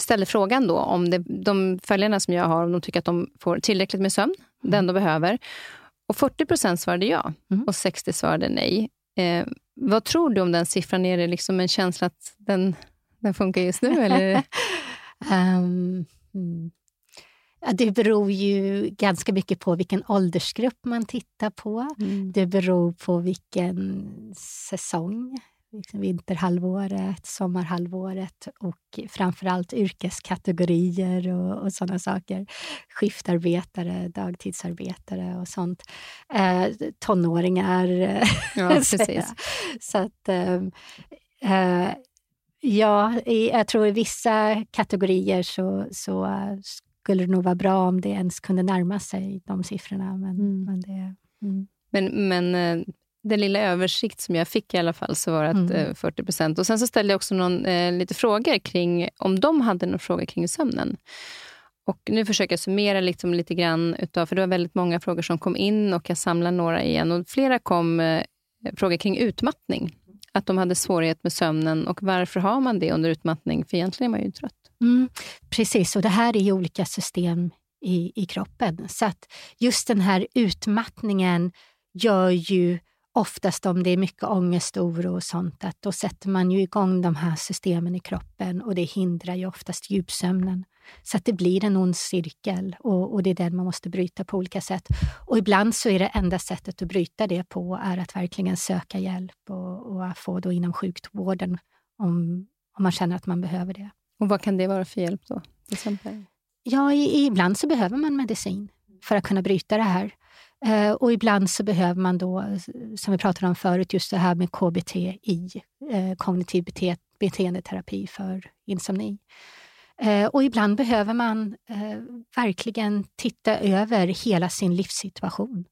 Speaker 1: ställde frågan då om det, de följarna som jag har, om de tycker att de får tillräckligt med sömn, den de behöver. Och 40 procent svarade ja
Speaker 2: Mm.
Speaker 1: och 60 svarade nej. Eh, vad tror du om den siffran? Är det liksom en känsla att den, den funkar just nu? Eller?
Speaker 2: Ehm, mm. det beror ju ganska mycket på vilken åldersgrupp man tittar på.
Speaker 1: Mm.
Speaker 2: Det beror på vilken säsong. Liksom vinterhalvåret, sommarhalvåret och framförallt yrkeskategorier och, och sådana saker. Skiftarbetare, dagtidsarbetare och sånt. Eh, tonåringar.
Speaker 1: Ja, precis.
Speaker 2: Så att, ehm, eh, ja, jag tror i vissa kategorier så, så eh, skulle det nog vara bra om det ens kunde närma sig de siffrorna. Men,
Speaker 1: Mm.
Speaker 2: men det, mm.
Speaker 1: Men, men eh, den lilla översikt som jag fick i alla fall så var det att
Speaker 2: Mm.
Speaker 1: eh, 40 procent. Och sen så ställde jag också någon, eh, lite frågor kring om de hade några frågor kring sömnen. Och nu försöker jag summera liksom lite grann, utav, för det var väldigt många frågor som kom in och jag samlar några igen. Och flera kom eh, frågor kring utmattning. Att de hade svårighet med sömnen och varför har man det under utmattning? För egentligen är man ju trött.
Speaker 2: Mm, precis, och det här är ju olika system i, i kroppen. Så att just den här utmattningen gör ju oftast om det är mycket ångest, oro och sånt, att då sätter man ju igång de här systemen i kroppen och det hindrar ju oftast djupsömnen. Så att det blir en ond cirkel och, och det är den man måste bryta på olika sätt. Och ibland så är det enda sättet att bryta det på är att verkligen söka hjälp och, och få då inom sjukvården om, om man känner att man behöver det.
Speaker 1: Och vad kan det vara för hjälp då? Till exempel?
Speaker 2: Ja, i, ibland så behöver man medicin för att kunna bryta det här. Eh, och ibland så behöver man då, som vi pratade om förut, just det här med KBT i eh, kognitiv bete beteendeterapi för insomni. Eh, och ibland behöver man eh, verkligen titta över hela sin livssituation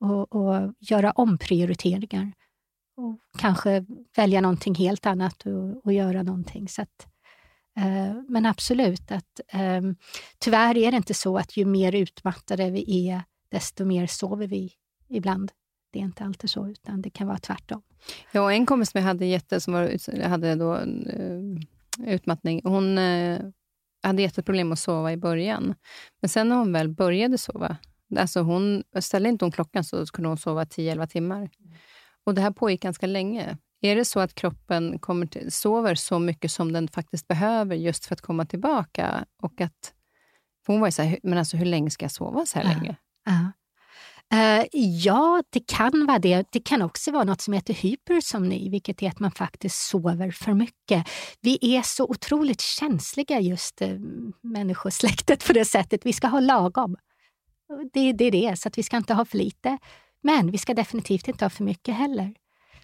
Speaker 2: och, och göra omprioriteringar. Och kanske välja någonting helt annat och, och göra någonting. Så att, eh, men absolut, att eh, tyvärr är det inte så att ju mer utmattade vi är, desto mer sover vi ibland. Det är inte alltid så, utan det kan vara tvärtom.
Speaker 1: Ja, och en kompis som jag hade, jätte, som var, hade då, eh, utmattning, hon eh, hade jätteproblem att sova i början. Men sen när hon väl började sova, alltså hon, ställde inte hon klockan så kunde hon sova 10-11 timmar. Och Det här pågick ganska länge Är det så att kroppen kommer till, sover så mycket som den faktiskt behöver just för att komma tillbaka? Och att, hon var ju så här, men alltså hur länge ska jag sova så här
Speaker 2: Ja.
Speaker 1: länge?
Speaker 2: Ja. Uh, ja, det kan vara det. Det kan också vara något som heter hypersomni, vilket är att man faktiskt sover för mycket. Vi är så otroligt känsliga, just uh, människosläktet, på det sättet. Vi ska ha lagom. Det, det är det, så att vi ska inte ha för lite. Men vi ska definitivt inte ha för mycket heller.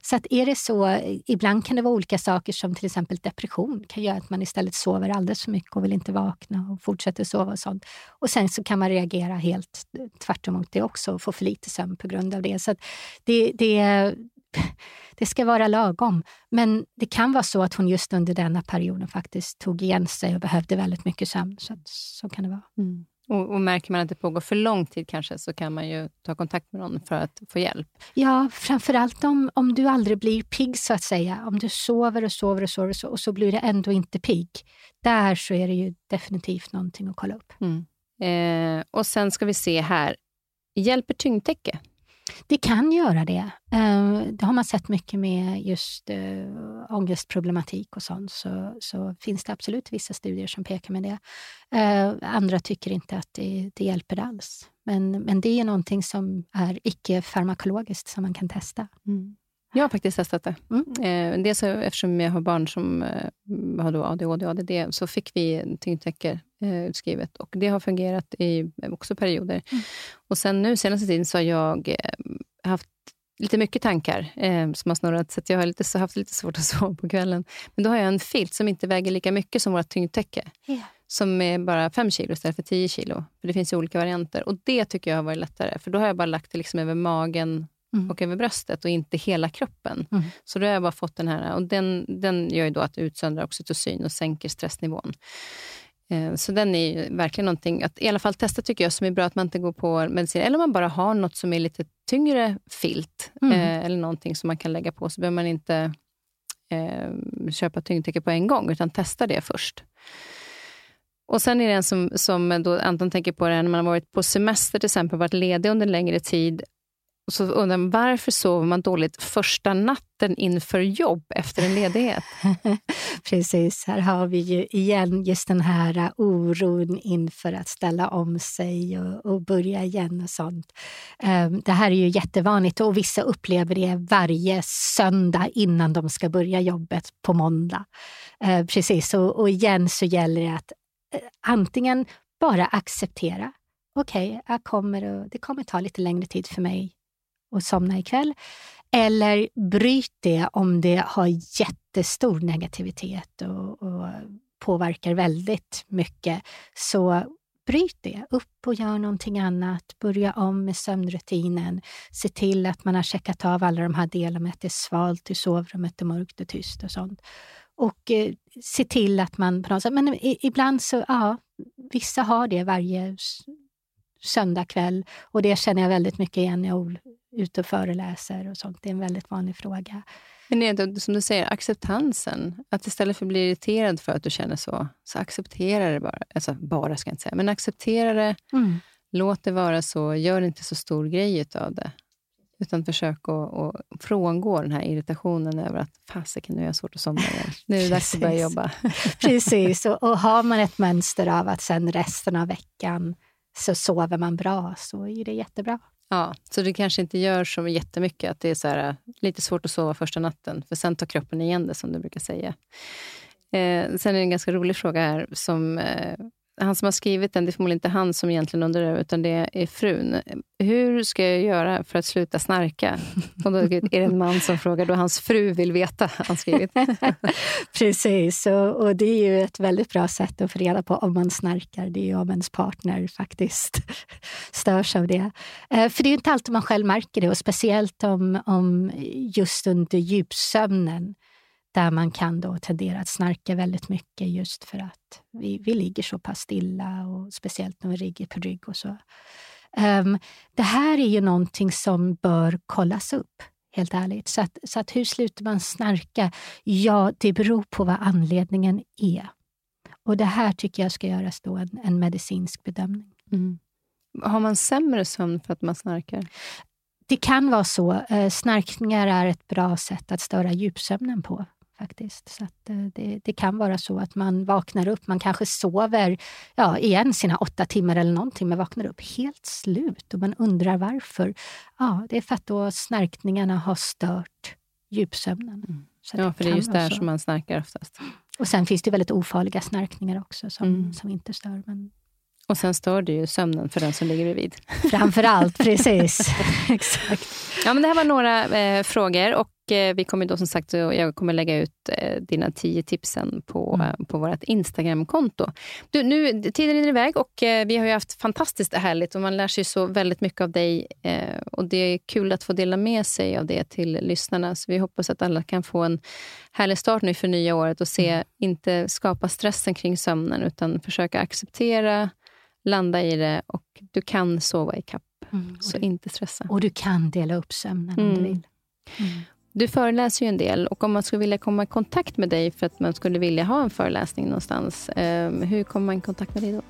Speaker 2: Så att är det så, ibland kan det vara olika saker som till exempel depression kan göra att man istället sover alldeles för mycket och vill inte vakna och fortsätter sova och sånt. Och sen så kan man reagera helt tvärtemot det också och få för lite sömn på grund av det. Så att det, det, det ska vara lagom. Men det kan vara så att hon just under denna perioden faktiskt tog igen sig och behövde väldigt mycket sömn. Så, så kan det vara. Mm.
Speaker 1: Och, och märker man att det pågår för lång tid kanske, så kan man ju ta kontakt med någon för att få hjälp.
Speaker 2: Ja, framförallt om, om du aldrig blir pigg så att säga. Om du sover och sover och sover och så, och så blir du ändå inte pigg. Där så är det ju definitivt någonting att kolla upp.
Speaker 1: Eh, och sen ska vi se här. Hjälper tyngdtäcke?
Speaker 2: Det kan göra det. Ehm, det har man sett mycket med just eh, ångestproblematik och sånt. Så, så finns det absolut vissa studier som pekar med det. Ehm, andra tycker inte att det, det hjälper alls. Men, men det är någonting som är icke-farmakologiskt som man kan testa. Mm.
Speaker 1: Jag har faktiskt testat det.
Speaker 2: Mm.
Speaker 1: Eh, dels eftersom jag har barn som eh, har då ADHD och ADD, så fick vi tyngdtäcke eh, utskrivet. Och det har fungerat i också perioder.
Speaker 2: Mm.
Speaker 1: Och sen nu senaste tiden så har jag haft lite mycket tankar eh, som har snurrat, så att jag har lite, haft lite svårt att sova på kvällen. Men då har jag en filt som inte väger lika mycket som vårt tyngdtäcke.
Speaker 2: Ja.
Speaker 1: Som är bara 5 kilo istället för 10 kilo. För Det finns ju olika varianter. Och Det tycker jag har varit lättare. För då har jag bara lagt det liksom över magen
Speaker 2: Mm.
Speaker 1: och över bröstet och inte hela kroppen.
Speaker 2: Mm.
Speaker 1: Så då har jag bara fått den här, och den, den gör ju då att utsöndrar oxytocin och sänker stressnivån. Eh, Så den är ju verkligen någonting att i alla fall testa tycker jag som är bra att man inte går på medicin. Eller om man bara har något som är lite tyngre filt
Speaker 2: Mm.
Speaker 1: eh, eller någonting som man kan lägga på så behöver man inte eh, köpa tyngdtäcke på en gång utan testa det först. Och Sen är det en som, som då Anton tänker på det här när man har varit på semester till exempel, varit ledig under en längre tid. Och så undrar man varför sover man dåligt första natten inför jobb efter en ledighet?
Speaker 2: Precis, här har vi ju igen just den här oron inför att ställa om sig och, och börja igen och sånt. Um, det här är ju jättevanligt och vissa upplever det varje söndag innan de ska börja jobbet på måndag. Uh, precis, och, och igen så gäller det att uh, antingen bara acceptera. Okej, okay, kommer att- det kommer ta lite längre tid för mig och somna ikväll. Eller bryt det om det har jättestor negativitet och, och påverkar väldigt mycket. Så bryt det. Upp och gör någonting annat. Börja om med sömnrutinen. Se till att man har checkat av alla de här delarna med att det är svalt i sovrummet, och mörkt och tyst och sånt. Och eh, se till att man på något sätt, men i, ibland så, ja, vissa har det varje söndagkväll och det känner jag väldigt mycket igen i ute och föreläser och sånt. Det är en väldigt vanlig fråga.
Speaker 1: Men det är som du säger, acceptansen. Att istället för att bli irriterad för att du känner så, så acceptera det bara. Alltså bara ska jag inte säga, men acceptera det. Låt det vara så. Gör inte så stor grej av det. Utan försök att, att frångå den här irritationen över att fasiken, nu har jag svårt att somna igen. Nu är det dags att börja jobba.
Speaker 2: Precis, och, och har man ett mönster av att sen resten av veckan så sover man bra så är det jättebra.
Speaker 1: Ja, så det kanske inte gör så jättemycket att det är så här, lite svårt att sova första natten, för sen tar kroppen igen det, som du brukar säga. Eh, sen är det en ganska rolig fråga här. Som, eh, han som har skrivit den, det är förmodligen inte han som egentligen undrar det, utan det är frun. Hur ska jag göra för att sluta snarka? Och då är det en man som frågar, då hans fru vill veta, har han skrivit.
Speaker 2: Precis, och, och det är ju ett väldigt bra sätt att få reda på om man snarkar. Det är ju om ens partner faktiskt störs av det. Eh, för det är ju inte alltid man själv märker det och speciellt om, om just under djupsömnen där man kan då tendera att snarka väldigt mycket just för att vi, vi ligger så pass stilla och speciellt när vi ligger på rygg och så. Ehm, det här är ju någonting som bör kollas upp, helt ärligt. Så att, så att hur slutar man snarka? Ja, det beror på vad anledningen är. Och det här tycker jag ska göras då en, en medicinsk bedömning.
Speaker 1: Mm. Har man sämre sömn för att man snarkar?
Speaker 2: det kan vara så. Eh, snarkningar är ett bra sätt att störa djupsömnen på. Faktiskt. Så eh, det, det, kan vara så att man vaknar upp, man kanske sover ja, igen sina åtta timmar eller någonting, men vaknar upp helt slut och man undrar varför. Ja, det är för att då snarkningarna har stört djupsömnen. Mm.
Speaker 1: ja, för det är just där som man snarkar oftast.
Speaker 2: Och sen finns det väldigt ofarliga snarkningar också som, mm. som inte stör. Men
Speaker 1: och sen stör det ju sömnen för den som ligger bredvid.
Speaker 2: Framför allt, precis. Exakt.
Speaker 1: Ja, men det här var några eh, frågor och vi kommer då som sagt, jag kommer lägga ut eh, dina tio tipsen på, mm. Eh, på vårt Instagramkonto. Du, nu, tiden rinner iväg och eh, vi har ju haft fantastiskt härligt och man lär sig så väldigt mycket av dig eh, och det är kul att få dela med sig av det till lyssnarna. Så vi hoppas att alla kan få en härlig start nu för nya året och se, mm. inte skapa stressen kring sömnen utan försöka acceptera landa i det och du kan sova i kapp. Mm, så du, inte stressa.
Speaker 2: Och du kan dela upp sömnen om du mm. vill.
Speaker 1: Mm. Du föreläser ju en del och om man skulle vilja komma i kontakt med dig för att man skulle vilja ha en föreläsning någonstans, eh, hur kommer man i kontakt med dig då?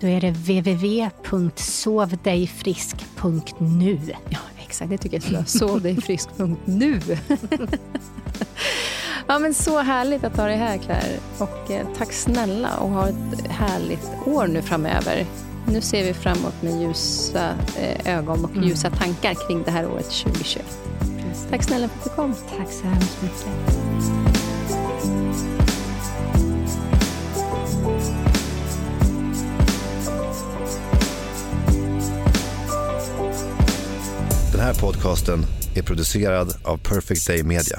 Speaker 2: Då är det www.sovdigfrisk.nu.
Speaker 1: Ja, exakt. Det tycker jag är så bra. Sovdigfrisk.nu. Ja, men så härligt att ha dig här, Claire. Och eh, tack snälla och ha ett härligt år nu framöver. Nu ser vi framåt med ljusa eh, ögon och mm. ljusa tankar kring det här året 2021. Precis. Tack snälla för att du kom.
Speaker 2: Tack så hemskt mycket.
Speaker 3: Den här podcasten är producerad av Perfect Day Media.